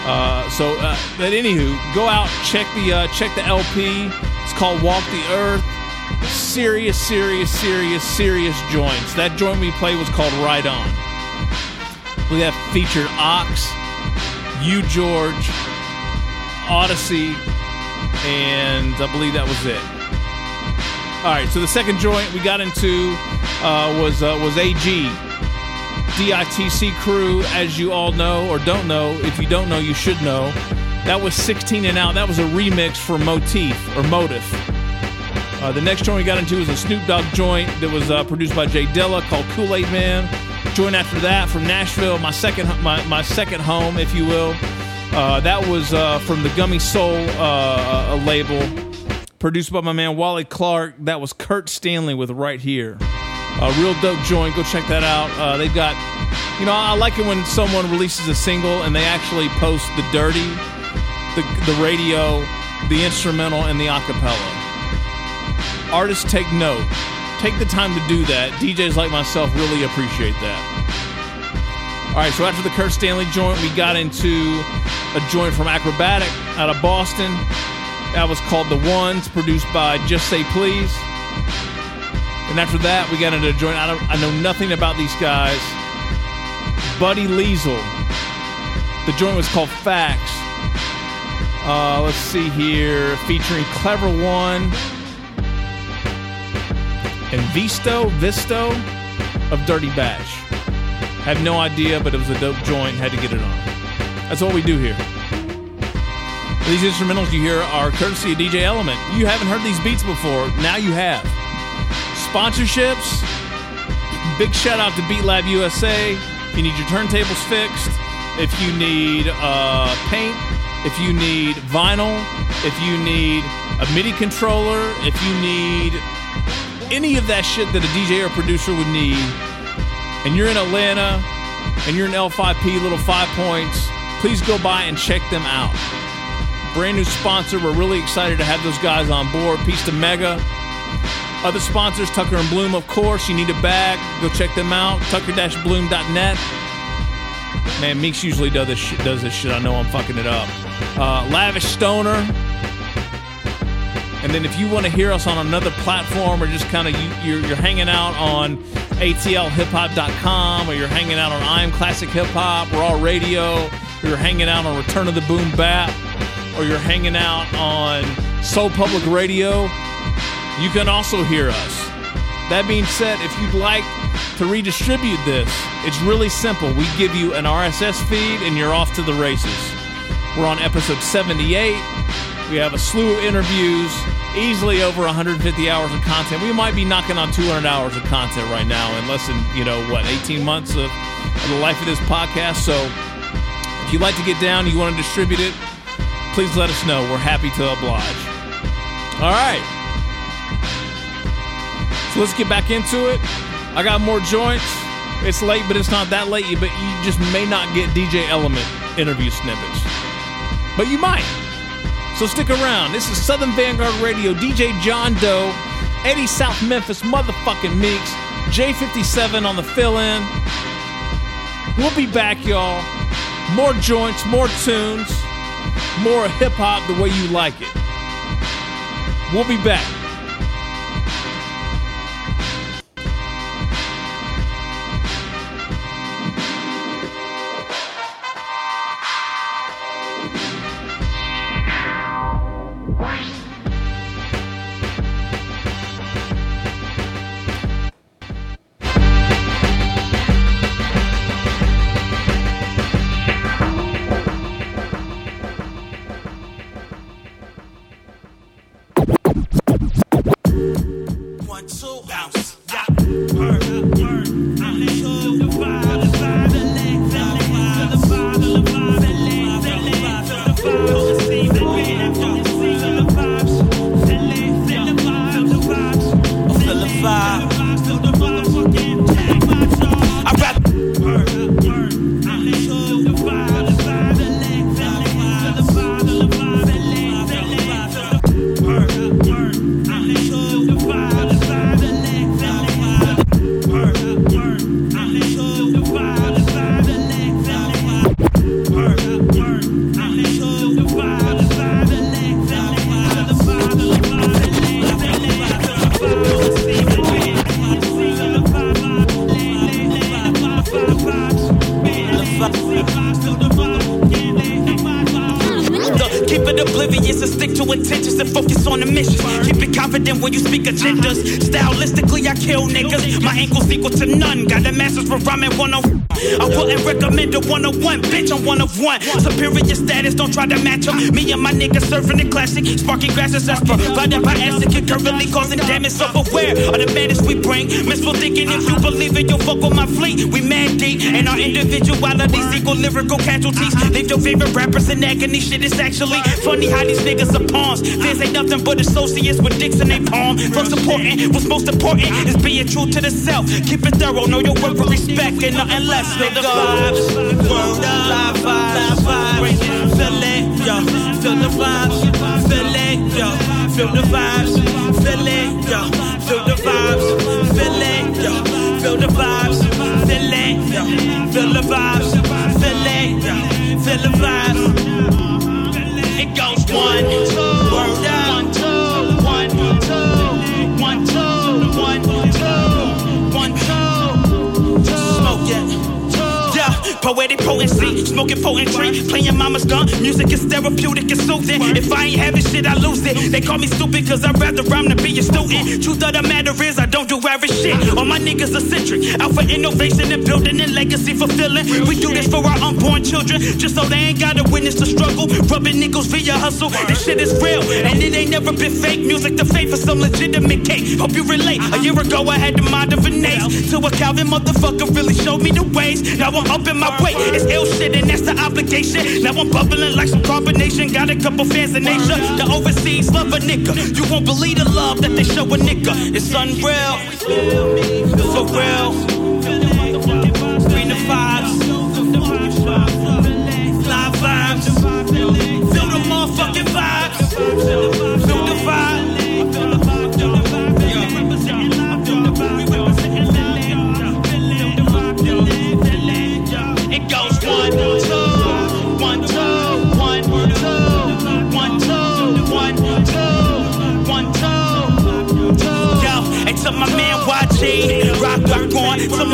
Uh, so, uh, but anywho, go out check the uh, check the LP. It's called Walk the Earth. serious, serious, serious, serious joints. That joint we played was called Right On. We have featured Ox, You George, Odyssey, and I believe that was it. All right, so the second joint we got into uh, was uh, was AG, DITC crew, as you all know or don't know. If you don't know, you should know. That was 16 and out. That was a remix for Motif or Motif. Uh, the next joint we got into was a Snoop Dogg joint that was uh, produced by J Dilla called Kool Aid Man. Joint after that from Nashville, my second my, my second home, if you will. Uh, that was uh, from the Gummy Soul uh, uh, label, produced by my man Wally Clark. That was Kurt Stanley with Right Here. A real dope joint. Go check that out. Uh, they've got, you know, I like it when someone releases a single and they actually post the dirty, the, the radio, the instrumental, and the acapella. Artists take note. Take the time to do that. DJs like myself really appreciate that. All right, so after the Kurt Stanley joint, we got into a joint from Akrobatik out of Boston. That was called The Ones, produced by Just Say Please. And after that, we got into a joint. I, I know nothing about these guys. Buddy Liesel. The joint was called Facts. Uh, let's see here, featuring Clever One and Visto Visto of Dirty Batch. Have no idea, but it was a dope joint. Had to get it on. That's what we do here. These instrumentals you hear are courtesy of DJ Element. You haven't heard these beats before. Now you have. Sponsorships. Big shout out to Beat Lab USA. If you need your turntables fixed, if you need uh, paint, if you need vinyl, if you need a MIDI controller, if you need any of that shit that a DJ or producer would need, and you're in Atlanta and you're an L5P, little five points, please go by and check them out. Brand new sponsor. We're really excited to have those guys on board. Peace to Mega. Other sponsors, Tucker and Bloom, of course. You need a bag, go check them out. Tucker-bloom.net. Man, Meeks usually does this shit. Does this shit. I know I'm fucking it up. Uh, Lavish Stoner. And then if you want to hear us on another platform or just kind of you, you're, you're hanging out on atlhiphop.com or you're hanging out on I Am Classic Hip Hop, Raw Radio, or you're hanging out on Return of the Boom Bap, or you're hanging out on Soul Public Radio, you can also hear us. That being said, if you'd like to redistribute this, it's really simple. We give you an RSS feed and you're off to the races. We're on episode 78. We have a slew of interviews, easily over 150 hours of content. We might be knocking on 200 hours of content right now in less than, you know, what, 18 months of, of the life of this podcast. So if you'd like to get down, you want to distribute it, please let us know. We're happy to oblige. All right. So let's get back into it. I got more joints. It's late, but it's not that late. But you just may not get DJ Element interview snippets. But you might. So stick around. This is Southern Vanguard Radio, DJ John Doe, Eddie South Memphis, motherfucking Meeks, J57 on the fill in. We'll be back, y'all. More joints, more tunes, more hip hop the way you like it. We'll be back. One don't try to match up. Me and my niggas surfing the classic. Sparking grasses that's provided by acid. Currently causing damage. Self aware of the madness we bring. Misful thinking if you believe it, you'll fuck with my fleet. We mad deep, and our individualities equal lyrical casualties. Leave your favorite rappers in agony. Shit is actually funny how these niggas are pawns. Fans ain't nothing but associates with dicks in they palm. What's important, what's most important is being true to the self. Keep it thorough, know your worth with respect and nothing less. Feel the vibes, live vibes. Feel it, yo, feel the vibes, feel it, yo, feel the vibes, feel it, yo, feel the vibes, feel it, yo, feel the vibes, feel it, yo, feel the vibes, feel it, yo, feel the vibes. It goes one, poetic potency, smoking poetry, playing mama's gun. Music is therapeutic and soothing. If I ain't having shit, I lose it. They call me stupid cause I'd rather rhyme than be a student. Truth of the matter is, I don't do average shit. All my niggas eccentric, out for innovation and building and legacy fulfilling. We do this for our unborn children, just so they ain't gotta witness the struggle. Rubbing nickels via hustle. This shit is real, and it ain't never been fake. Music to faith for some legitimate cake. Hope you relate. A year ago, I had the mind of an ace. Till a Calvin motherfucker really showed me the ways. Now I'm up in my way. It's ill shit, and that's the obligation. Now I'm bubbling like some carbonation. Got a couple fans in nature. The overseas love a nigga. You won't believe the love that they show a nigga. It's unreal. For real.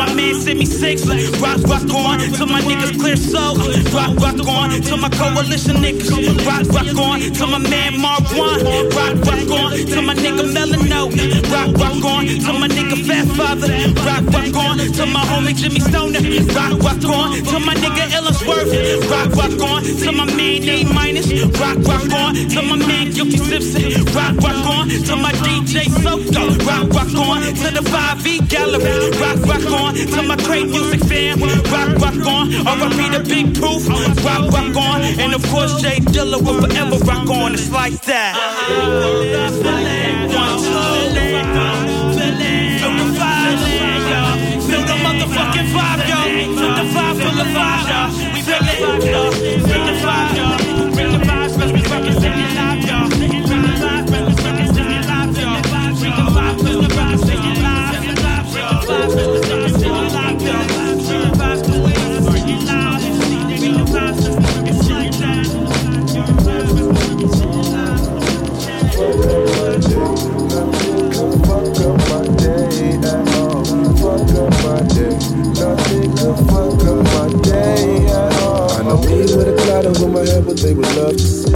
My man Semi Six, rock, rock on. To my niggas Clear Soul, rock, rock on. To my coalition niggas, rock, rock on. To my man Mark One, rock, rock on. To my nigga Melano, rock, rock on. To my nigga Fat Father, rock, rock on. To my homie Jimmy Stoner, rock, rock on. To my nigga Illisworth, rock, rock on. To my man A Minus, rock, rock on. To my man Guilty Simpson, rock, rock on. To my DJ Soko, rock, rock on. To the 5E Gallery, rock, rock on. To my great music fam, rock, rock on. R.I.P. the Big Proof, rock, rock on. And of course J Dilla will forever rock on. It's like that. One, two, feel the vibe. Feel the motherfucking vibe, yo. Feel the vibe, feel the vibe, love to see.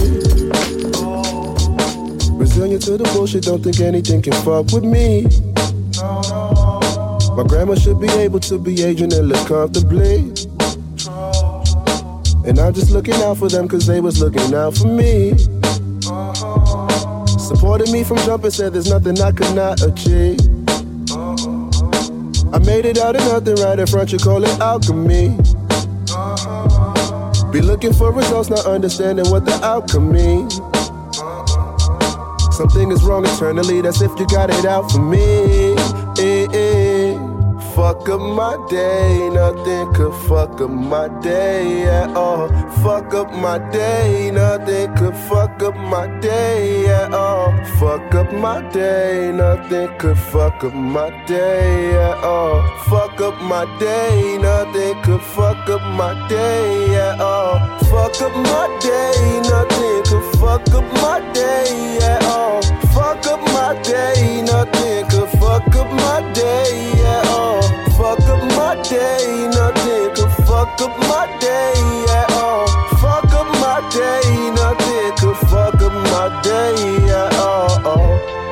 Resilient to the bullshit, don't think anything can fuck with me. My grandma should be able to be aging and live comfortably. And I'm just looking out for them cause they was looking out for me. Supported me from jump and said there's nothing I could not achieve. I made it out of nothing right in front, you call it alchemy. Be looking for results, not understanding what the outcome means. Something is wrong eternally, that's if you got it out for me. Eh, eh. Fuck up my day, nothing could fuck up my day at all. Fuck up my day, nothing could fuck up my day at all. Fuck up my day, nothing could fuck up my day at all. Fuck up my day, nothing could fuck up my day at all. Fuck up my day, nothing could fuck up my day at all. Fuck up my day, nothing nothing could fuck up my day at all. Oh. Fuck up my day, nothing could fuck up my day at all. Oh. Fuck up my day, nothing could fuck up my day at all. Oh,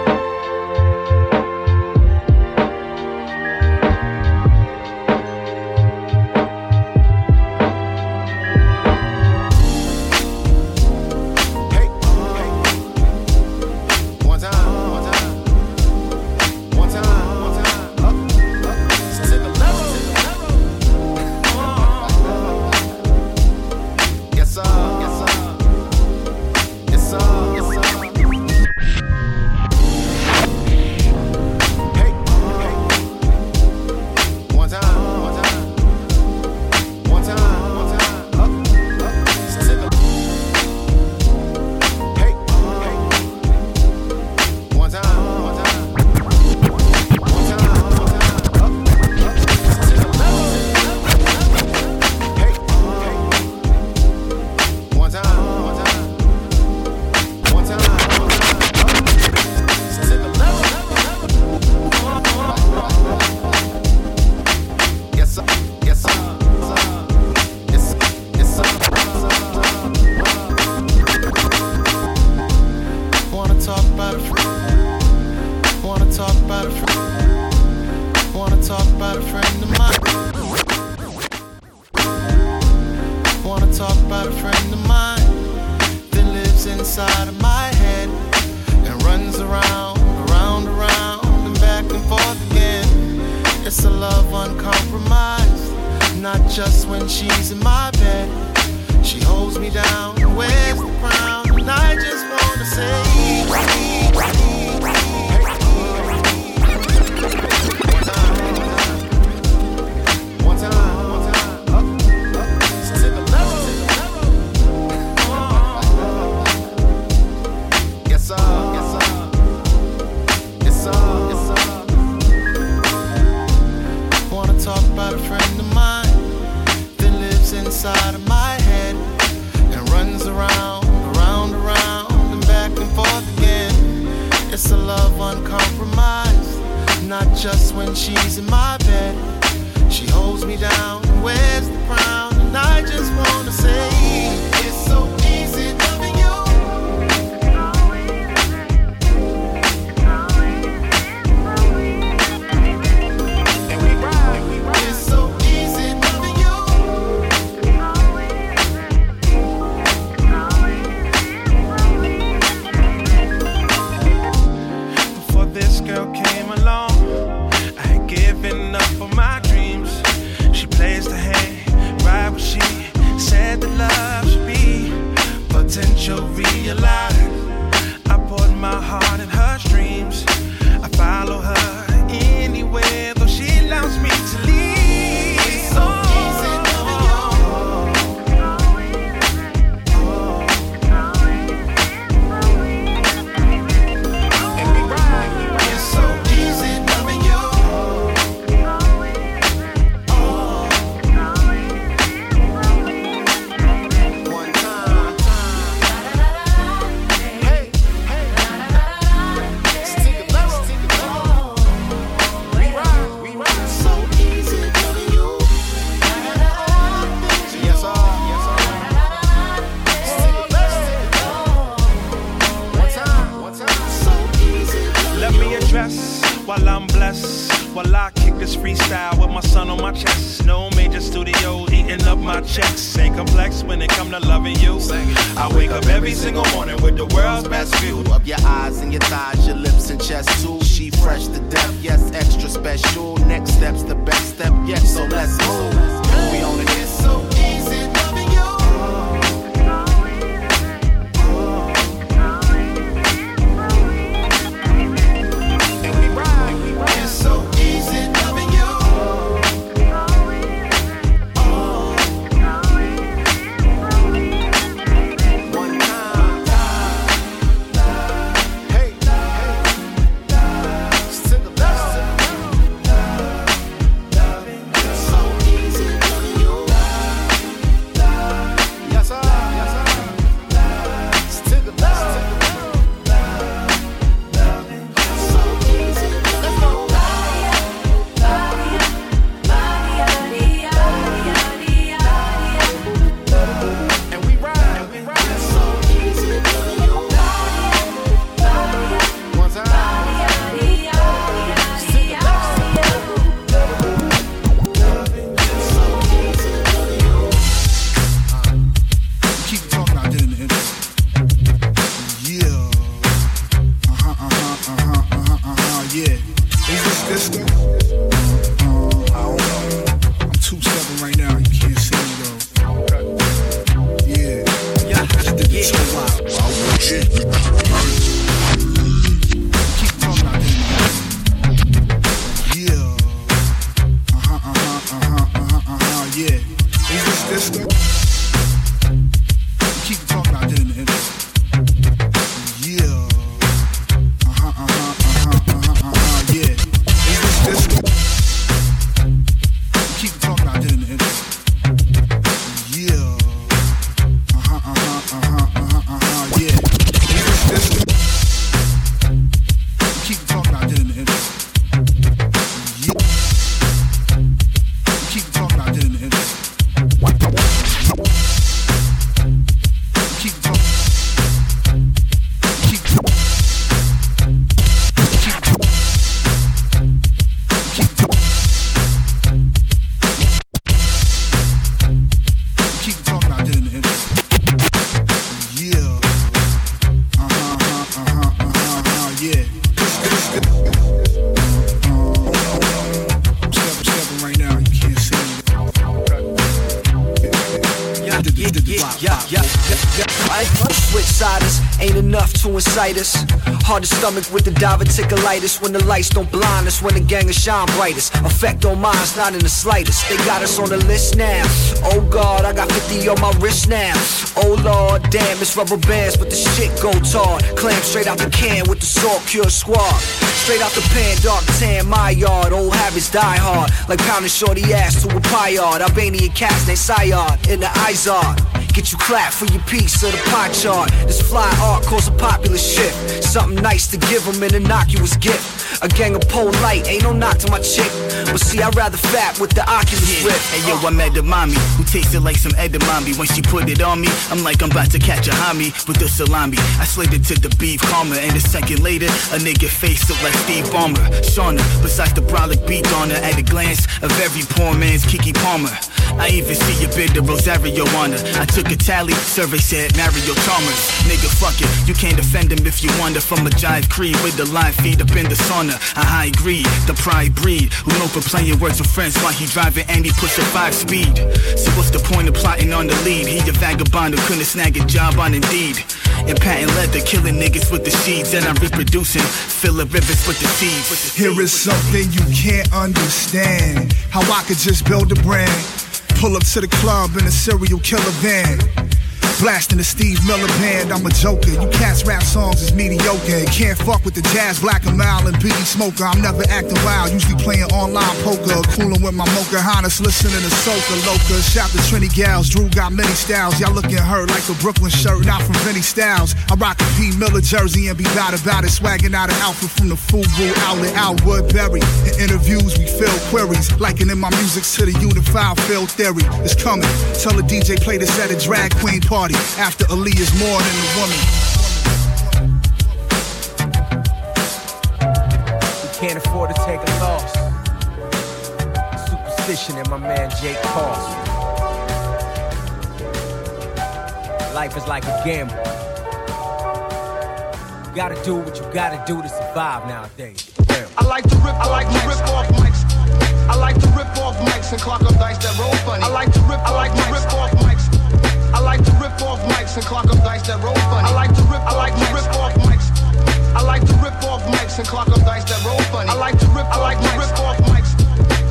us. Hard to stomach with the diverticulitis when the lights don't blind us, when the gang is shine brightest. Effect on minds, not in the slightest. They got us on the list now. Oh God, I got 50 on my wrist now. Oh Lord, damn, it's rubber bands, but the shit go hard. Clam straight out the can with the salt cure squad. Straight out the pan, dark tan, my yard. Old habits die hard, like pounding shorty ass to a pie yard. Albanian cats named Sayard in the Izard. Get you clapped for your piece of the pie chart. This fly art cause a popular shift. Something nice to give them an innocuous gift. A gang of light, ain't no knock to my chick. But see, I'd rather fat with the Oculus Yeah, Rift. hey yo, I met the mommy who tasted like some edamame. When she put it on me, I'm like I'm about to catch a homie with the salami. I slid it to the beef karma, and a second later, a nigga face looked like Steve Ballmer. Shauna, besides the brolic beat on her, at a glance of every poor man's Keke Palmer. I even see you bit of Rosario on her. I took a tally, survey said Mario Chalmers. Nigga, fuck it, you can't defend him if you wander from a jive creed with the live feed up in the sauna. A high greed, the pride breed, who know for playing words with friends while he driving and he push a five speed. So what's the point of plotting on the lead? He a vagabond who couldn't snag a job on Indeed. And patent leather, killing niggas with the seeds, and I'm reproducing, filling rivers with the seeds. Here is something you can't understand. How I could just build a brand. Pull up to the club in a serial killer van. Blasting the Steve Miller band, I'm a joker. You cats rap songs is mediocre. Can't fuck with the jazz, black and mild, and biggie smoker. I'm never acting wild, usually playing online poker. Cooling with my mocha harness, listening to soca loca. Shout to Trini Gals, Drew got many styles. Y'all looking hurt like a Brooklyn shirt, not from Vinny Styles. I rock a P. Miller jersey and be loud about it. Swagging out an outfit from the Fubu outlet, out Woodbury. In interviews, we fill queries. Likening my music to the unified field theory. It's coming. Tell the DJ play this at a drag queen party. After Ali is more than a woman. We can't afford to take a loss. Superstition and my man Jake Cost. Life is like a gamble. You gotta do what you gotta do to survive nowadays. Damn. I like to rip, I like to rip off mics. I like to rip off mics and clock up dice that roll funny. I like to rip, I like to rip off mics. I like to rip off mics and clock up dice that roll funny. I like to rip, I like to rip off mics. I like to rip off mics and clock up dice that roll funny. I like to rip, I like to rip off mics.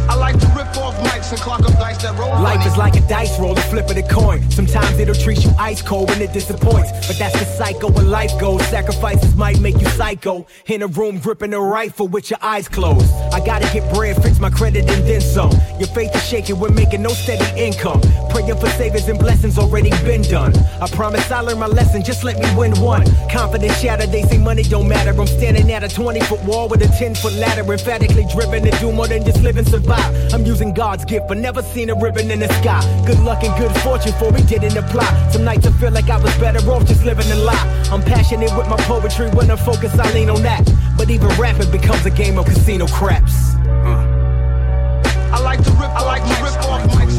I like to rip off mics and clock up dice that roll Life funny. is like a dice roll, a flip of the coin. Sometimes it'll treat you ice cold when it disappoints. But that's the cycle when life goes. Sacrifices might make you psycho. In a room gripping a rifle with your eyes closed. I gotta get bread, fix my credit, and then some. Your faith is shaking, we're making no steady income. Praying for savings and blessings already been done. I promise I learned my lesson, just let me win one. Confidence shattered, they say money don't matter. I'm standing at a 20 foot wall with a 10 foot ladder. Emphatically driven to do more than just live and survive. I'm using God's gift, but never seen a ribbon in the sky. Good luck and good fortune for me didn't apply. Some nights I feel like I was better off just living a lie. I'm passionate with my poetry, when I focus, I lean on that. But even rapping becomes a game of casino craps. I like to rip, I like to rip off mics.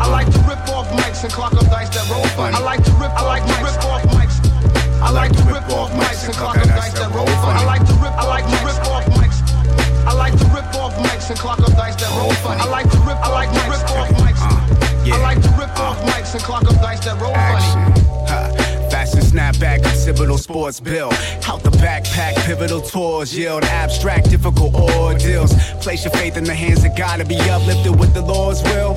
I like to rip off mics and clock up dice that roll funny. I like to rip, I like to rip off mics. I like to rip off mics and clock up dice that roll funny. I like to rip, I like to and clock up dice that roll funny. I like to rip, I like to rip off uh, mics. I like to rip off mics and clock up dice that roll funny. Fashion snapback, occipital sports bill. Out the backpack, pivotal tours yield abstract, difficult ordeals. Place your faith in the hands of God to be uplifted with the Lord's will.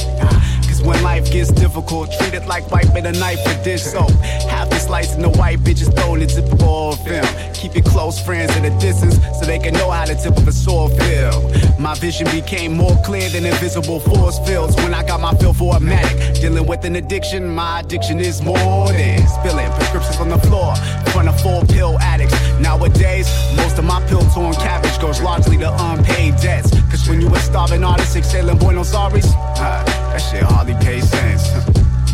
When life gets difficult, treat it like wiping a knife with dish soap. Half the slice in the white bitches thrown in typical of film. Keep your close friends at a distance so they can know how the tip of a sword feel. My vision became more clear than invisible force fields when I got my feel for a matic. Dealing with an addiction, my addiction is more than spilling prescriptions on the floor in front of full pill addicts. Nowadays, most of my pill torn cabbage goes largely to unpaid debts. Cause when you a starving artist exhaling Buenos Aires, that shit hardly pays sense.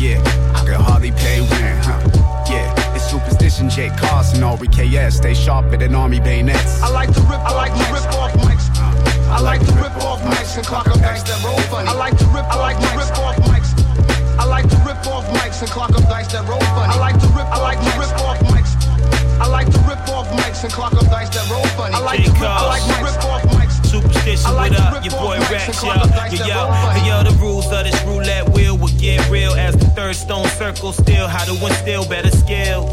Yeah, I could hardly pay rent. Huh? Yeah, it's superstition, Jake Carson, Aubrey KS, stay sharper than army bayonets. I like to rip, I like to rip off mics. I like to rip off mics and clock up dice that roll funny. I like to rip, I like to rip off mics. I like to rip off mics and clock up dice that roll funny. I like to rip, I like to rip off mics. Funny. I like to rip, I like to rip off mics. Superstition, like what up? Your boy and yo. Yo, yo, yo, the rules of this roulette wheel will get real as the third stone circle still how to instill better skills.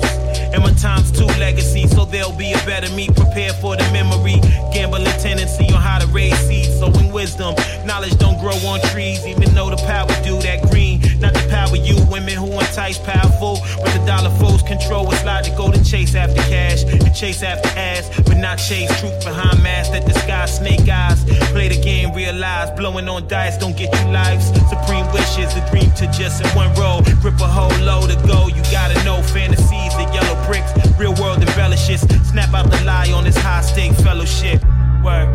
And my time's two legacy, so there'll be a better me. Prepare for the memory. Gambling tendency on how to raise seeds, sowing wisdom. Knowledge don't grow on trees, even though the power do that green. Not the power you, women who entice powerful. But the dollar flows control, it's logical to chase after cash and chase after ass, but not chase truth behind masks that disguise snake eyes. Play the game, realize blowing on dice don't get you lives. Supreme wishes, a dream to just in one roll. Grip a whole load of gold, you gotta know fantasies, the yellow bricks, real world embellishes. Snap out the lie on this high stake fellowship. Word.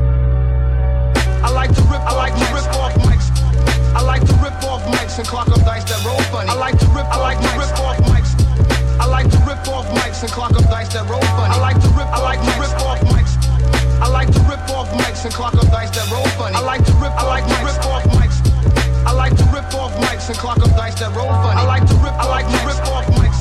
I like to rip, I like to rip off mics. I like to rip off mics and clock up dice that roll funny. I like to rip, I like to rip off mics. I like to rip off mics and clock up dice that roll funny. I like to rip, I like to rip off mics. I like to rip off mics and clock up dice that roll funny. I like to rip, I like to rip off mics. I like to rip off mics and clock up dice that roll funny. I like to rip, I like to rip off mics.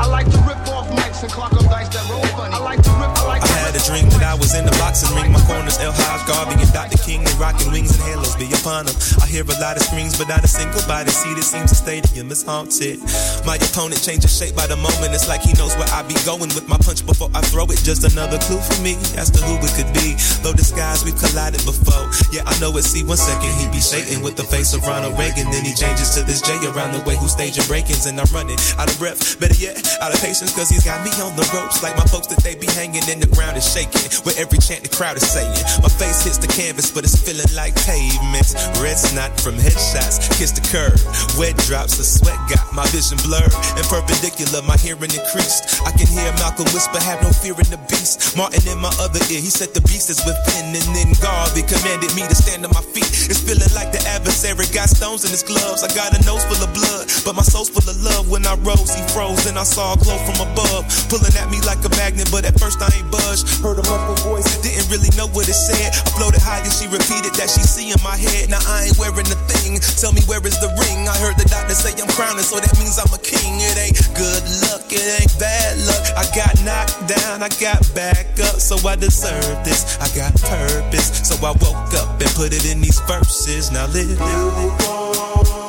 I like to rip off and clock up dice that roll funny. I like to rip, I like to I had a dream that I was in the boxing ring. My corners, El Haj, Garvey, and Dr. King. They rocking wings and halos be upon them. I hear a lot of screams, but not a single body. See, it seems the stadium is haunted. My opponent changes shape by the moment. It's like he knows where I be going with my punch before I throw it. Just another clue for me as to who it could be. Though skies we've collided before. Yeah, I know it. See, one second he be Satan with the face of Ronald Reagan. Then he changes to this J around the way who's staging break-ins. And I'm running out of breath. Better yet, out of patience, cause he's got me on the ropes. Like my folks that they be hanging in the ground is shaking. With every chant the crowd is saying. My face hits the canvas, but it's feeling like pavement. Red snot from headshots, kiss the curb. Wet drops of sweat got my vision blurred. And perpendicular, my hearing increased. I can hear Malcolm whisper, have no fear in the beast. Martin in my other ear, he said the beast is within. And then Garvey commanded me to stand on my feet. It's feeling like the adversary got stones in his gloves. I got a nose full of blood, but my soul's full of love. When I rose, he froze, and I saw a glow from above. Pulling at me like a magnet, but at first I ain't budged. Heard a muffled voice, didn't really know what it said. I floated high and she repeated that she see in my head. Now I ain't wearing a thing. Tell me where is the ring? I heard the doctor say I'm crowning, so that means I'm a king. It ain't good luck, it ain't bad luck. I got knocked down, I got back up, so I deserve this. I got purpose, so I woke up and put it in these verses. Now live. You already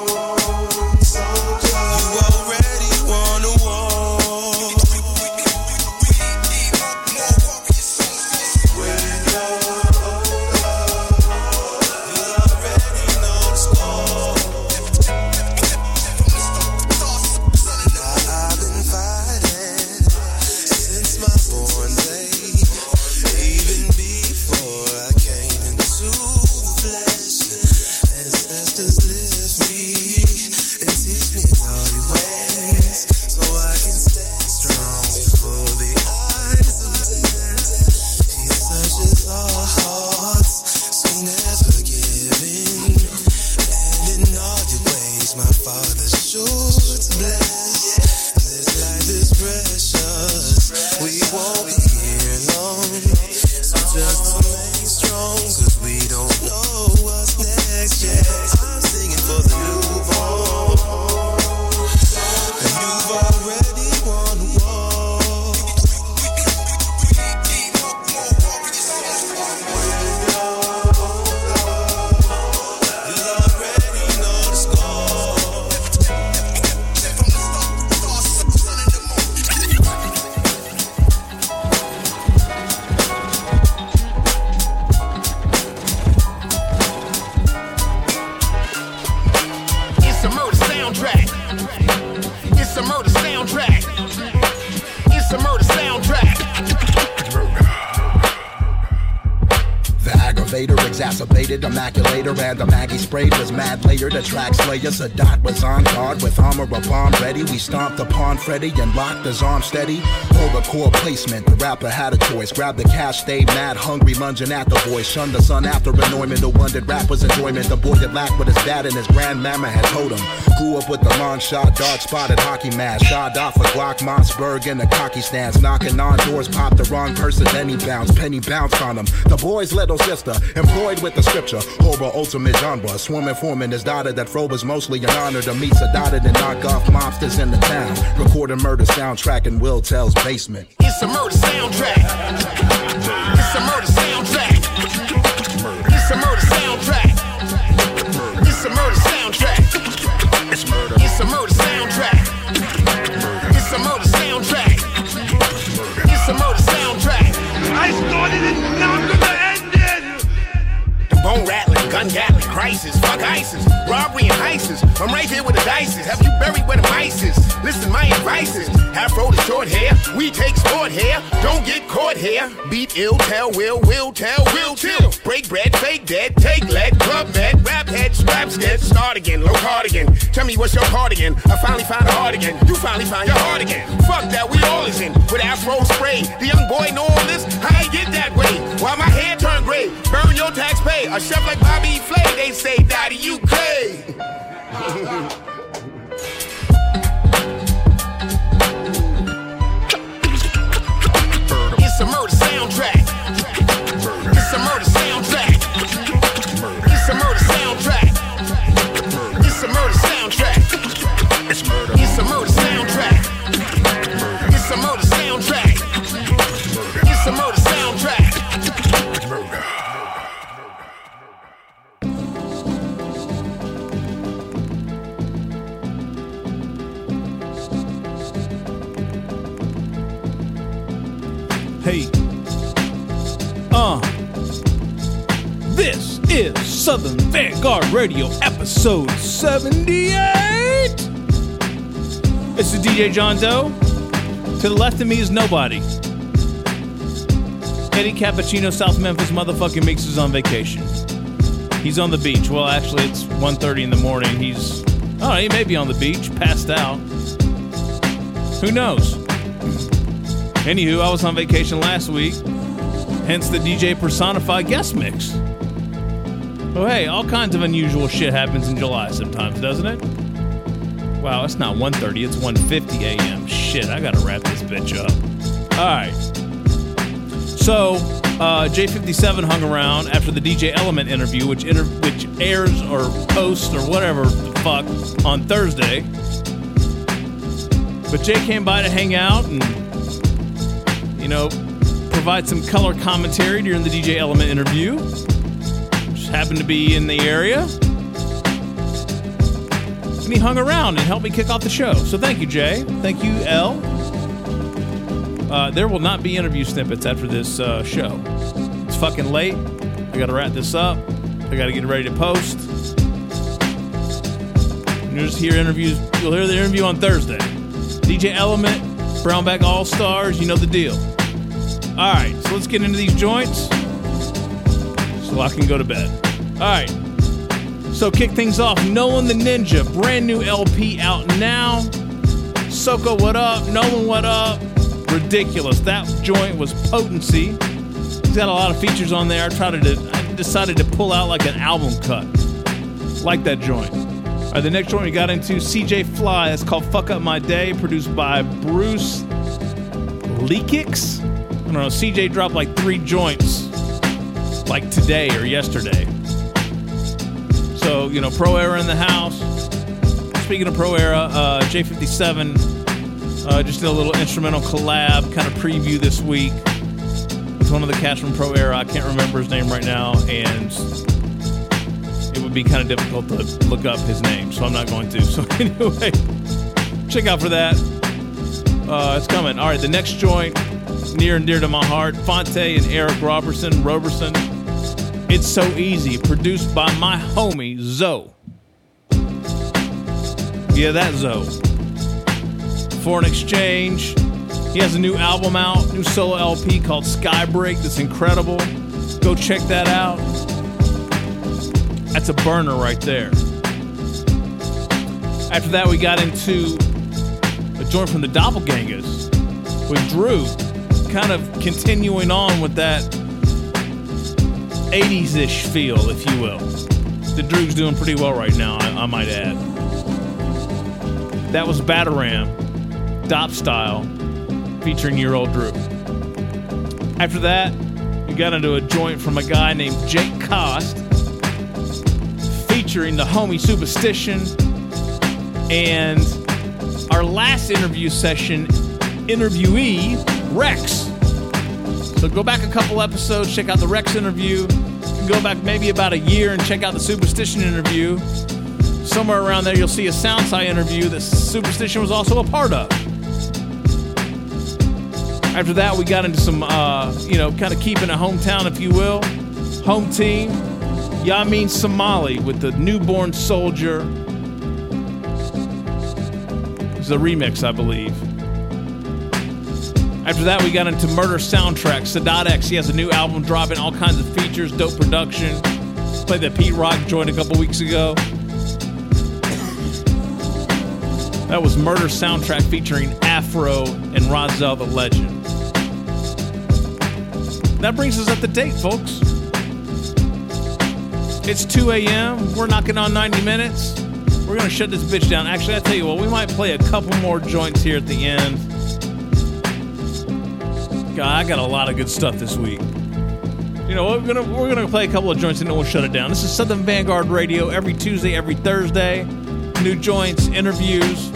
The track slayer, Sadat was on guard with armor a bomb ready. We stomped upon Freddy and locked his arm steady. Pulled the core placement, the rapper had a choice. Grab the cash, stayed mad, hungry, lunging at the boy. Shunned the sun after annoyment. The one that rap was enjoyment. The boy that lacked what his dad and his grandmama had told him. Grew up with the long shot, dark spotted hockey mask. Shot off a Glock, Mossberg in the cocky stance. Knocking on doors, popped the wrong person, then he bounced. Penny bounced on him. The boy's little sister, employed with the scripture. Horror ultimate genre. Swimming foreman is daughter that fro was mostly an honor to meet Sedated and knock off mobsters in the town. Recording murder soundtrack in Will Tell's basement. It's a murder soundtrack. It's a murder soundtrack. Crisis, fuck ISIS, robbery and ISIS. I'm right here with the dices. Have you buried where the mice is? Listen, my advice is afro to short hair. We take sport hair. Don't get caught here. Beat ill, tell will, will tell, will till. Break bread, fake dead, take leg, club med, rap head, scrap dead, start again, low cardigan. Tell me what's your cardigan? I finally found a heart again. You finally found your heart again. Fuck that, we all is in with afro spray. The young boy know all this. How I get that way? Why my hair turn gray? Burn your tax pay. A chef like Bobby Flay, they say, Daddy, you cray. It's a murder soundtrack. Hey. Uh. This is Southern Vanguard Radio, episode 78. This is DJ John Doe. To the left of me is nobody. Eddie Cappuccino, South Memphis motherfucking Mix is on vacation. He's on the beach. Well, actually, it's 1.30 in the morning. He's, oh, he may be on the beach, passed out. Who knows? Anywho, I was on vacation last week, hence the DJ personified guest mix. Oh, hey, all kinds of unusual shit happens in July sometimes, doesn't it? Wow, it's not 1.30, it's 1.50 a.m. Shit, I gotta wrap this bitch up. Alright. So, uh, J57 hung around after the DJ Element interview, which inter- which airs or posts or whatever the fuck on Thursday. But Jay came by to hang out and, you know, provide some color commentary during the DJ Element interview. Just happened to be in the area. And he hung around and helped me kick off the show. So thank you, Jay. Thank you, L. Uh, there will not be interview snippets after this uh, show. It's fucking late. I gotta wrap this up. I gotta get ready to post. You'll just hear interviews. You'll hear the interview on Thursday. DJ Element, Brown Bag All Stars. You know the deal. All right, so let's get into these joints so I can go to bed. All right. So kick things off. Nolan the Ninja, brand new LP out now. Soko, what up? Nolan, what up? Ridiculous. That joint was potency. He's got a lot of features on there. I tried to, I decided to pull out like an album cut. Like that joint. All right, the next joint we got into CJ Fly. It's called "Fuck Up My Day," produced by Bruce Leakix. I don't know. CJ dropped like three joints, like today or yesterday. So, you know, Pro Era in the house. Speaking of Pro Era, uh, J57 uh, just did a little instrumental collab kind of preview this week with one of the cats from Pro Era. I can't remember his name right now, and it would be kind of difficult to look up his name, so I'm not going to. So, anyway, check out for that. Uh, it's coming. All right, the next joint, near and dear to my heart Phonte and Eric Robertson. Robertson. It's So Easy, produced by my homie, Zoe. Yeah, that Zoe. Foreign Exchange. He has a new album out, new solo LP called Skybreak that's incredible. Go check that out. That's a burner right there. After that, we got into a joint from the Doppelgangers with Drew, kind of continuing on with that 80s ish feel, if you will. The Drew's doing pretty well right now, I, I might add. That was Bataram, Dop Style, featuring Year Old Drew. After that, we got into a joint from a guy named Jake Cost, featuring the homie Superstition, and our last interview session, interviewee, Rex. So go back a couple episodes, check out the Rex interview. Go back maybe about a year and check out the Superstition interview. Somewhere around there, you'll see a Soundside interview that Superstition was also a part of. After that, we got into some, uh, you know, kind of keeping a hometown, if you will. Home team, Yamin Semali with the newborn soldier. It's a remix, I believe. After that, we got into Murder Soundtrack. Sadat X, he has a new album dropping, all kinds of features, dope production. Played that Pete Rock joint a couple weeks ago. That was Murder Soundtrack featuring Afro and Rozelle the Legend. That brings us up to date, folks. It's 2 a.m. We're knocking on 90 minutes. We're going to shut this bitch down. Actually, I tell you what, we might play a couple more joints here at the end. I got a lot of good stuff this week. You know, we're gonna we're gonna play a couple of joints and then we'll shut it down. This is Southern Vanguard Radio every Tuesday, every Thursday. New joints, interviews.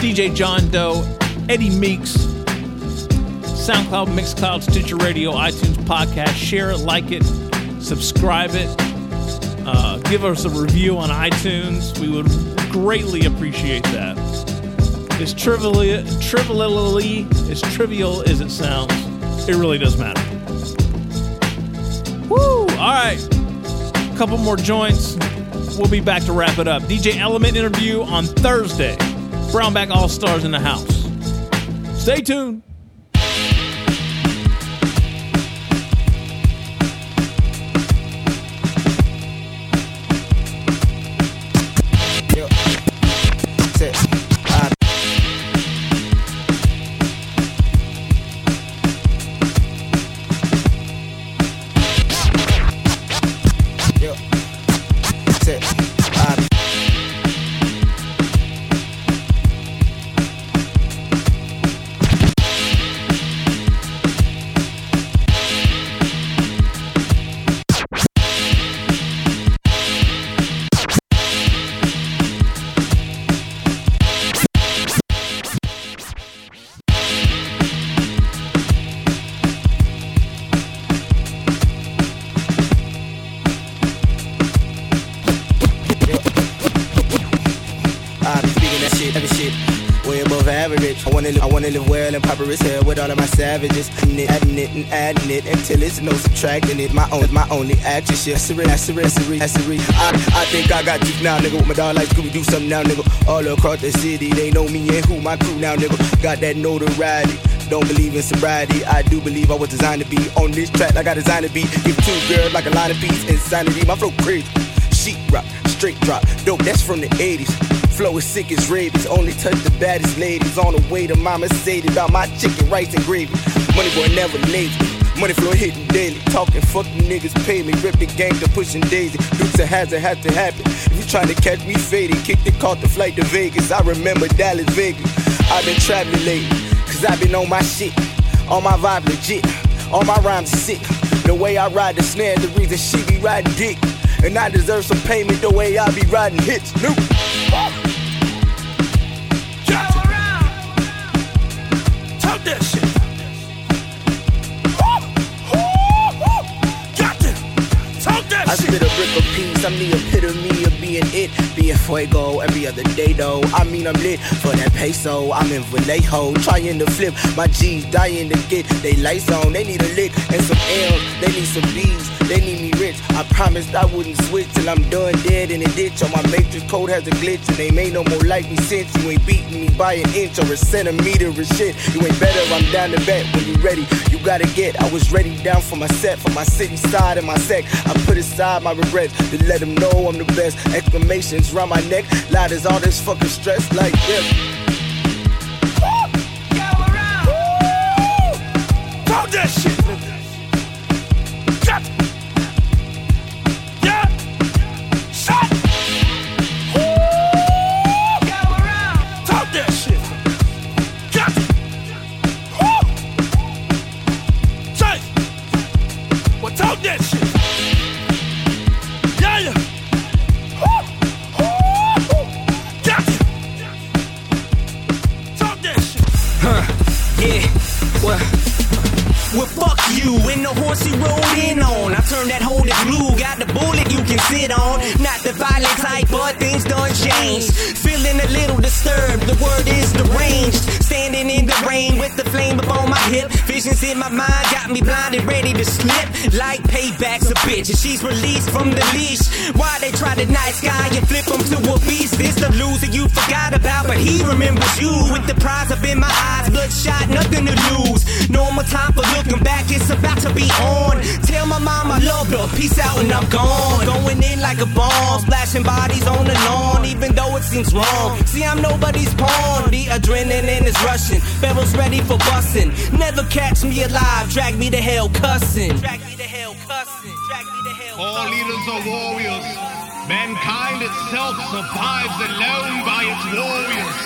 DJ John Doe, Eddie Meeks, SoundCloud, Mixcloud, Stitcher Radio, iTunes podcast. Share it, like it, subscribe it. Uh, give us a review on iTunes. We would greatly appreciate that. As trivially, trivially, as trivial as it sounds, it really does matter. Woo! All right, couple more joints. We'll be back to wrap it up. DJ Element interview on Thursday. Brown Bag All Stars in the house. Stay tuned. Savages. Adding it, adding it, and adding it until it's no subtracting it. My own, my only action shit. Assery, assery, assery, assery. I, I think I got you now, nigga. With my dog like Scooby, do something now, nigga. All across the city, they know me and who my crew now, nigga. Got that notoriety. Don't believe in sobriety. I do believe I was designed to be on this track like I designed to be. Give two girls like a line of peace. Insanity, my flow crazy. Sheet rock, straight drop. Dope, that's from the 80s. Flow is sick as rabies. Only touch the baddest ladies. On the way to mama said about my chicken, rice, and gravy. Money boy never lazy. Money flow hitting daily. Talking fuck you niggas pay me. Rip the gang to pushing daisy. Dukes a hazard had to happen. If you trying to catch me fading, kick the caught the flight to Vegas. I remember Dallas, Vegas. I've been traveling lately. Cause I've been on my shit. On my vibe legit. All my rhymes sick. The way I ride the snare, the reason she be riding dick. And I deserve some payment the way I be riding hits. New. Talk that shit. I spit a brick of peace, I'm the epitome of being it. Being fuego every other day though. I mean, I'm lit for that peso. I'm in Vallejo, trying to flip. My G's dying to get they lights on. They need a lick and some L's. They need some B's. They need me rich. I promised I wouldn't switch till I'm done dead in a ditch. On my matrix code has a glitch, and they may no more like me since you ain't beating me by an inch or a centimeter of shit. You ain't better, I'm down to bet when you ready. You gotta get. I was ready down for my set, for my city side and my sec. I put aside my regrets to let them know I'm the best. Exclamations round my neck, loud as all this fucking stress like this. Talk that shit, Standing the flame up on my hip. Visions in my mind got me blinded, ready to slip. Like payback's a bitch, and she's released from the leash. Why they try to night sky and flip him to a beast? This the loser you forgot about, but he remembers you. With the prize up in my eyes, bloodshot, nothing to lose. No more time for looking back, it's about to be on. Tell my mom I love her, peace out and I'm gone. Going in like a bomb, splashing bodies on the lawn, even though it seems wrong. See, I'm nobody's pawn. The adrenaline is rushing, barrels ready for busting. Never catch me alive, drag me to hell cussing. Drag me to hell cussing. Drag me to hell All leaders are warriors. Mankind itself survives alone by its warriors.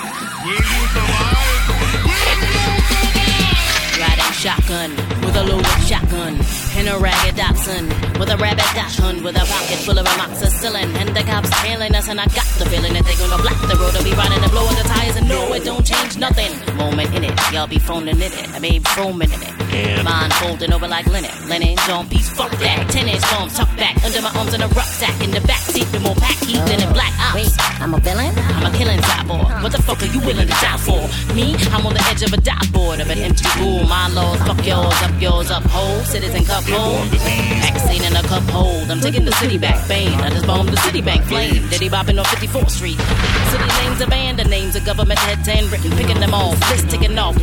Will you survive? Will you survive? Riding shotgun with a loaded shotgun and a ragged Datsun with a rabbit hunt with a pocket full of amoxicillin. And the cops tailing us and I got the feeling that they gonna block the road. I'll be riding and blowing the tires and no it don't change nothing. Moment in it y'all be phoning in it I mean foaming in it Yeah. mind folding over like linen linen don't fuck that. Ten inch bombs tucked back under my arms in a rucksack. In the back seat with more pack heat than in black ops. Wait I'm a villain? I'm a killing cyborg what the fuck are you willing to die for? Me I'm on the edge of a die board of an empty pool my laws fuck yours up yours up hole citizen cup hold. vaccine in a cup hold. I'm taking the city back bane. I just bombed the city bank flame Diddy bopping on 54th Street. City names abandoned names of government heads handwritten picking them off. List ticking off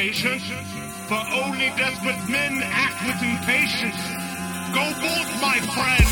impatient, for only desperate men act with impatience. Go forth, my friend,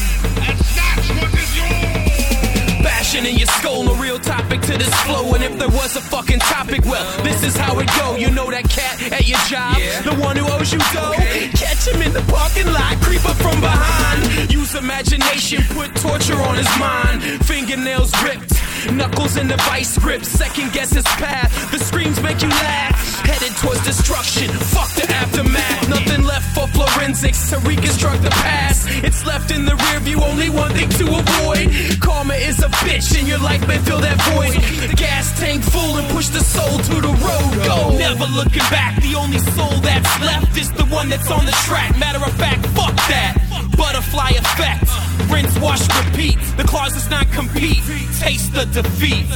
and snatch what is yours! Bashing in your skull, no real topic to this flow. And if there was a fucking topic, well, this is how it go. You know that cat at your job, the one who owes you dough. Catch him in the parking lot, creep up from behind. Use imagination, put torture on his mind. Fingernails ripped, knuckles in the vice grip. Second guess his path, the screams make you laugh. Headed towards destruction, fuck the aftermath. Nothing left for forensics to reconstruct the past. It's left in the rear view, only one thing to avoid. Karma is a bitch, and your life may fill that void. The Gas tank full and push the soul to the road. Go, never looking back. The only soul that's left is the one that's on the track. Matter of fact, fuck that. Butterfly effect. Rinse, wash, repeat. The clause does not compete. Taste the defeat.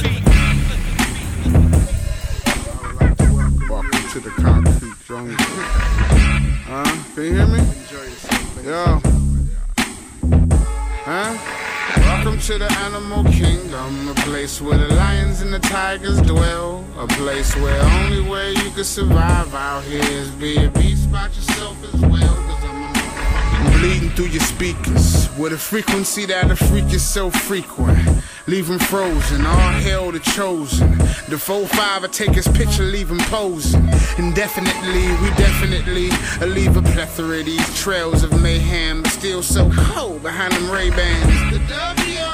To the concrete jungle. Huh? Can you hear me? Yo. Huh? Welcome to the animal kingdom, a place where the lions and the tigers dwell. A place where only way you can survive out here is be a beast by yourself as well. Cause I'm bleeding through your speakers with a frequency that'll freak you so frequent. Leave him frozen, all hell the chosen. The 4-5 will take his picture, leave him posing. Indefinitely, we definitely leave a plethora of these trails of mayhem. Still so cold behind them Ray-Bans.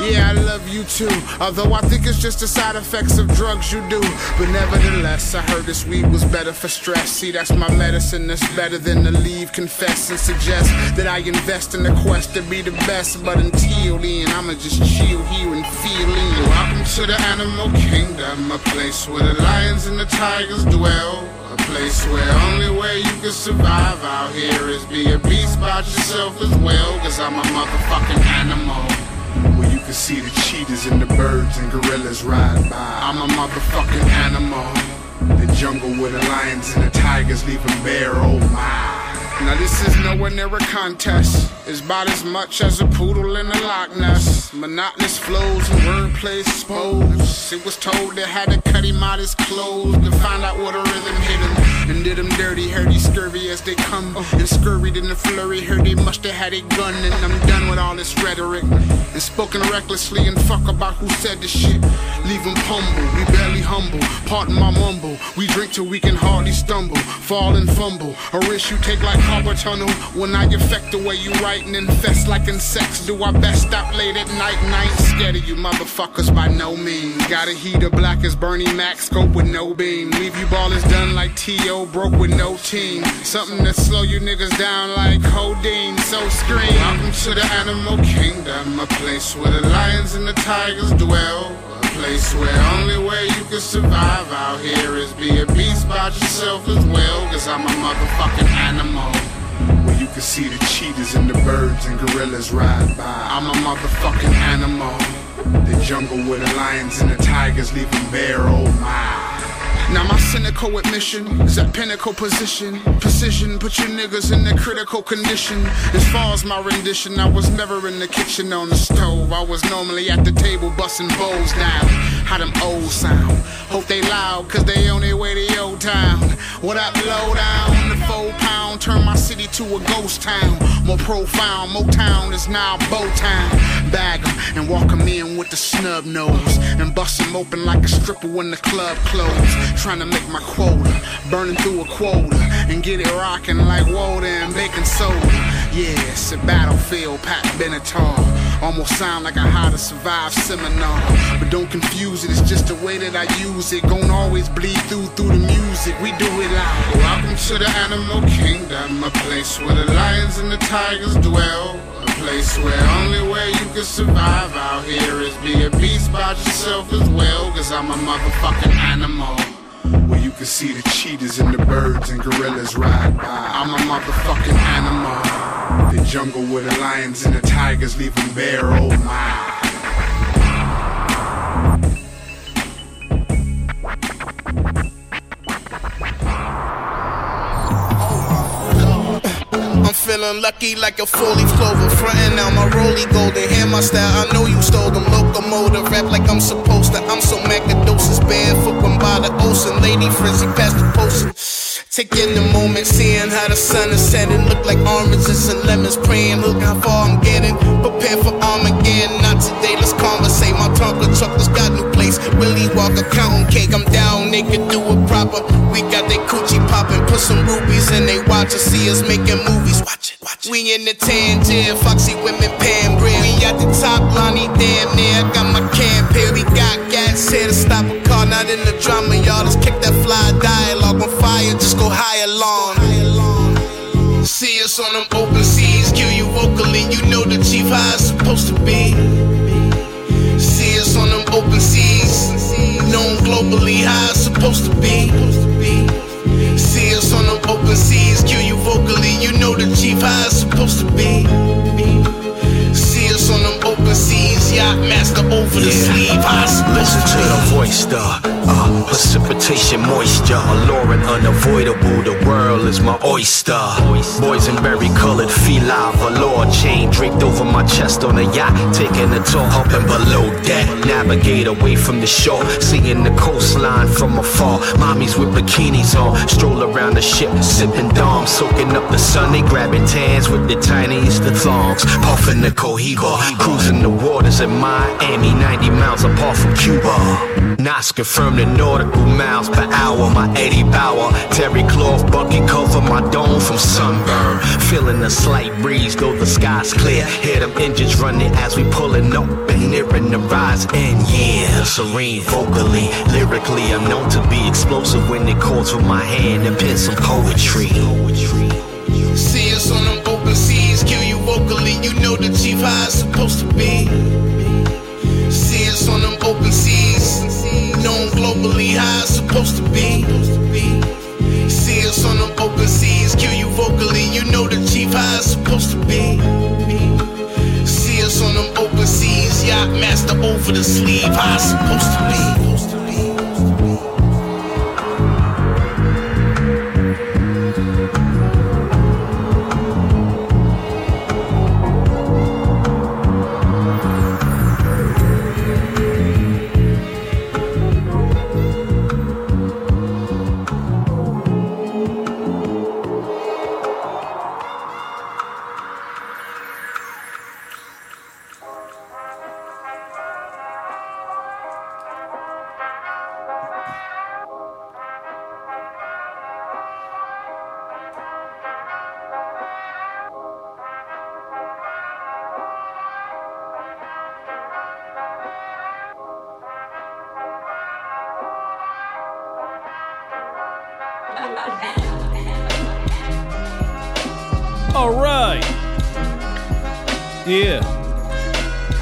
Yeah, I love you too. Although I think it's just the side effects of drugs you do. But nevertheless, I heard this weed was better for stress. See, that's my medicine that's better than to leave, confess, and suggest that I invest in the quest to be the best. But until then, I'ma just chill here and feel in. Welcome to the animal kingdom, a place where the lions and the tigers dwell. A place where only way you can survive out here is be a beast by yourself as well. Cause I'm a motherfucking animal. Can see the cheetahs and the birds and gorillas ride by. I'm a motherfucking animal. The jungle where the lions and the tigers leave bare, oh my. Now this is nowhere near a contest. It's about as much as a poodle in a Loch Ness. Monotonous flows and wordplay exposed. It was told they had to cut him out his clothes to find out what a rhythm hit him. And did him dirty, heard he scurvy as they come. And scurried in the flurry, heard they must have had a gun. And I'm done with all this rhetoric. And spoken recklessly and fuck about who said the shit. Leave him humble, we barely humble. Pardon my mumble. We drink till we can hardly stumble. Fall and fumble. A risk you take like carpal tunnel. When I affect the way you write and infest like insects. Do our best stop late at night and I ain't scared of you motherfuckers by no means. Got a heater black as Bernie Mac, scope with no beam. Leave you ballers done like T.O. broke with no team. Something that slow you niggas down like codeine. So scream. Welcome to the animal kingdom. A place where the lions and the tigers dwell. A place where only way you can survive out here is be a beast by yourself as well. Cause I'm a motherfucking animal. Where you can see the cheetahs and the birds and gorillas ride by. I'm a motherfucking animal. The jungle where the lions and the tigers leave them bare, oh my. Now my cynical admission is that pinnacle position. Precision, put you niggas in a critical condition. As far as my rendition, I was never in the kitchen on the stove. I was normally at the table busting bowls down. How them old sound. Hope they loud, cause they on their way to your town. What up, low down? The four pound turn my city to a ghost town. More profound, Motown is now Bowtown. Bag and walk in with the snub nose. And bust bust 'em open like a stripper when the club closed. Trying to make my quota, burning through a quota. And get it rocking like water and baking soda. Yeah, it's a battlefield, Pat Benatar. Almost sound like a how to survive seminar. But don't confuse it, it's just the way that I use it. Gon' always bleed through through the music. We do it loud. Welcome to the animal kingdom, a place where the lions and the tigers dwell. A place where only way you can survive out here is be a beast by yourself as well. Cause I'm a motherfucking animal. Where you can see the cheetahs and the birds and gorillas ride by. I'm a motherfucking animal. The jungle where the lions and the tigers leave them bare, oh my. Feeling lucky like a four leaf clover. Frontin' out my rolly golden hair, my style. I know you stole them. Locomotive rap like I'm supposed to. I'm so macadocious, barefoot when by the ocean. Lady frizzy past the potion. Taking the moment, seeing how the sun is setting. Look like oranges and lemons, praying. Look how far I'm getting. Prepare for Armageddon. Not today, let's conversate. My Tonka truck has got new place. Willie Walker counting cake. I'm down, they could do it proper. We got they coochie poppin'. Put some rubies in they watch us. See us making movies. Watch it, watch it. We in the Tangier, Foxy women, Pam Grier. We at the top, Lonnie, damn near. I got my campaign. We got gas here to stop a car. Not in the drama, supposed to be. See us on them open seas, known globally how it's supposed to be. See us on them open seas, kill you vocally. You know the chief how it's supposed to be. See us on them open seas, yacht master Listen to the voice, the uh, precipitation moisture, alluring, unavoidable. The world is my oyster. Boys in Boysenberry colored feline velour chain draped over my chest on a yacht, taking a tour up and below deck. Navigate away from the shore, seeing the coastline from afar. Mommies with bikinis on, stroll around the ship, sipping dom, soaking up the sun. They grabbing tans with the tiniest of thongs, puffing the cohiba, cruising the waters in Miami, 90 miles apart from Cuba. Knots confirm the nautical miles per hour. My Eddie Bauer, terry cloth bucket cover my dome from sunburn. Feeling a slight breeze, though the sky's clear. Hear them engines running as we pulling up and nearing the rise. And yeah, serene vocally, lyrically, I'm known to be explosive when it calls with my hand and pen some poetry. See us on them open seas, kill you vocally. You know the chief how it's supposed to be. See on them open seas, known globally how it's supposed to be. See us on them open seas, kill you vocally. You know the chief how it's supposed to be. See us on them open seas, yacht master over the sleeve, how it's supposed to be.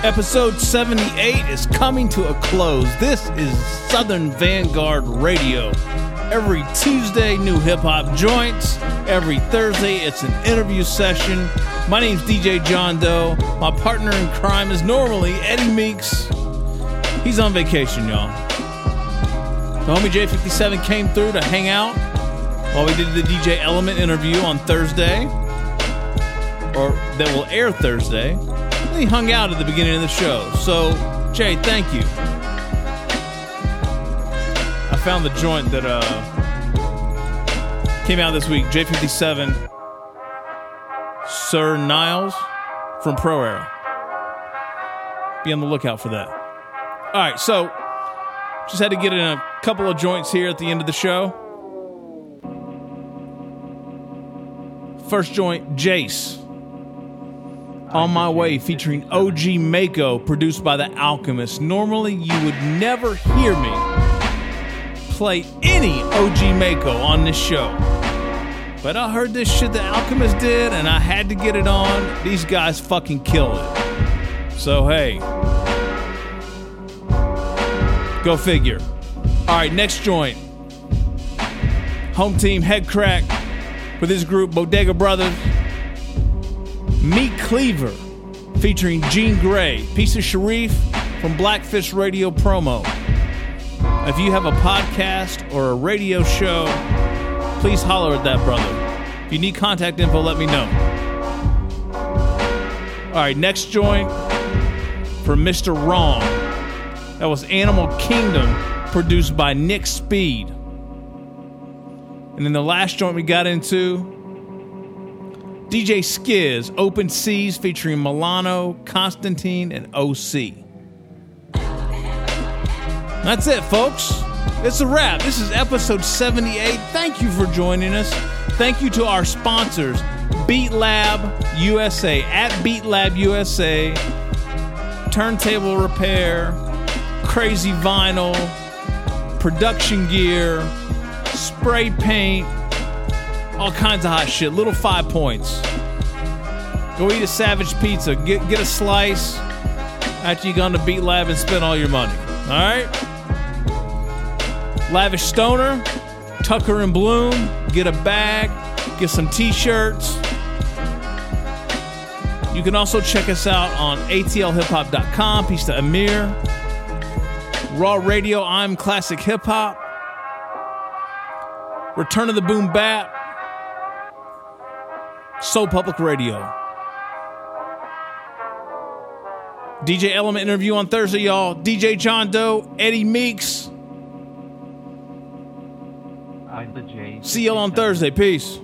Episode 78 is coming to a close. This is Southern Vanguard Radio. Every Tuesday, new hip hop joints. Every Thursday, it's an interview session. My name's DJ John Doe. My partner in crime is normally Eddie Meeks. He's on vacation, y'all. The homie J57 came through to hang out while we did the DJ Element interview on Thursday, or that will air Thursday. Hung out at the beginning of the show. So, Jay, thank you. I found the joint that uh, came out this week. J57, Sir Niles from Pro Era. Be on the lookout for that. All right, so just had to get in a couple of joints here at the end of the show. First joint, Jace. On My Way featuring OG Maco, produced by The Alchemist. Normally, you would never hear me play any OG Maco on this show. But I heard this shit The Alchemist did, and I had to get it on. These guys fucking kill it. So, hey. Go figure. All right, next joint. Home team Head Crack with his group Bodega Brothers. Meat Cleaver featuring Gene Gray, Piece of Sharif from Blackfish Radio promo. If you have a podcast or a radio show, please holler at that brother. If you need contact info, let me know. All right, next joint for Mr. Wrong. That was Animal Kingdom, produced by Nick Speed. And then the last joint we got into DJ Skizz, Open Seas, featuring Milano, Constantine, and OC. That's it, folks. It's a wrap. This is episode 78. Thank you for joining us. Thank you to our sponsors, Beat Lab USA, at Beat Lab USA, Turntable Repair, Crazy Vinyl, Production Gear, Spray Paint, all kinds of hot shit. Little five points. Go eat a Savage Pizza. Get get a slice after you gone to Beat Lab and spend all your money. All right. Lavish Stoner, Tucker and Bloom. Get a bag. Get some T-shirts. You can also check us out on atlhiphop.com. Peace to Amir. Raw Radio. I'm Classic Hip Hop. Return of the Boom Bap. Soul Public Radio. DJ Element interview on Thursday, y'all. DJ John Doe, Eddie Meeks. I'm the J. See y'all on Thursday. Peace.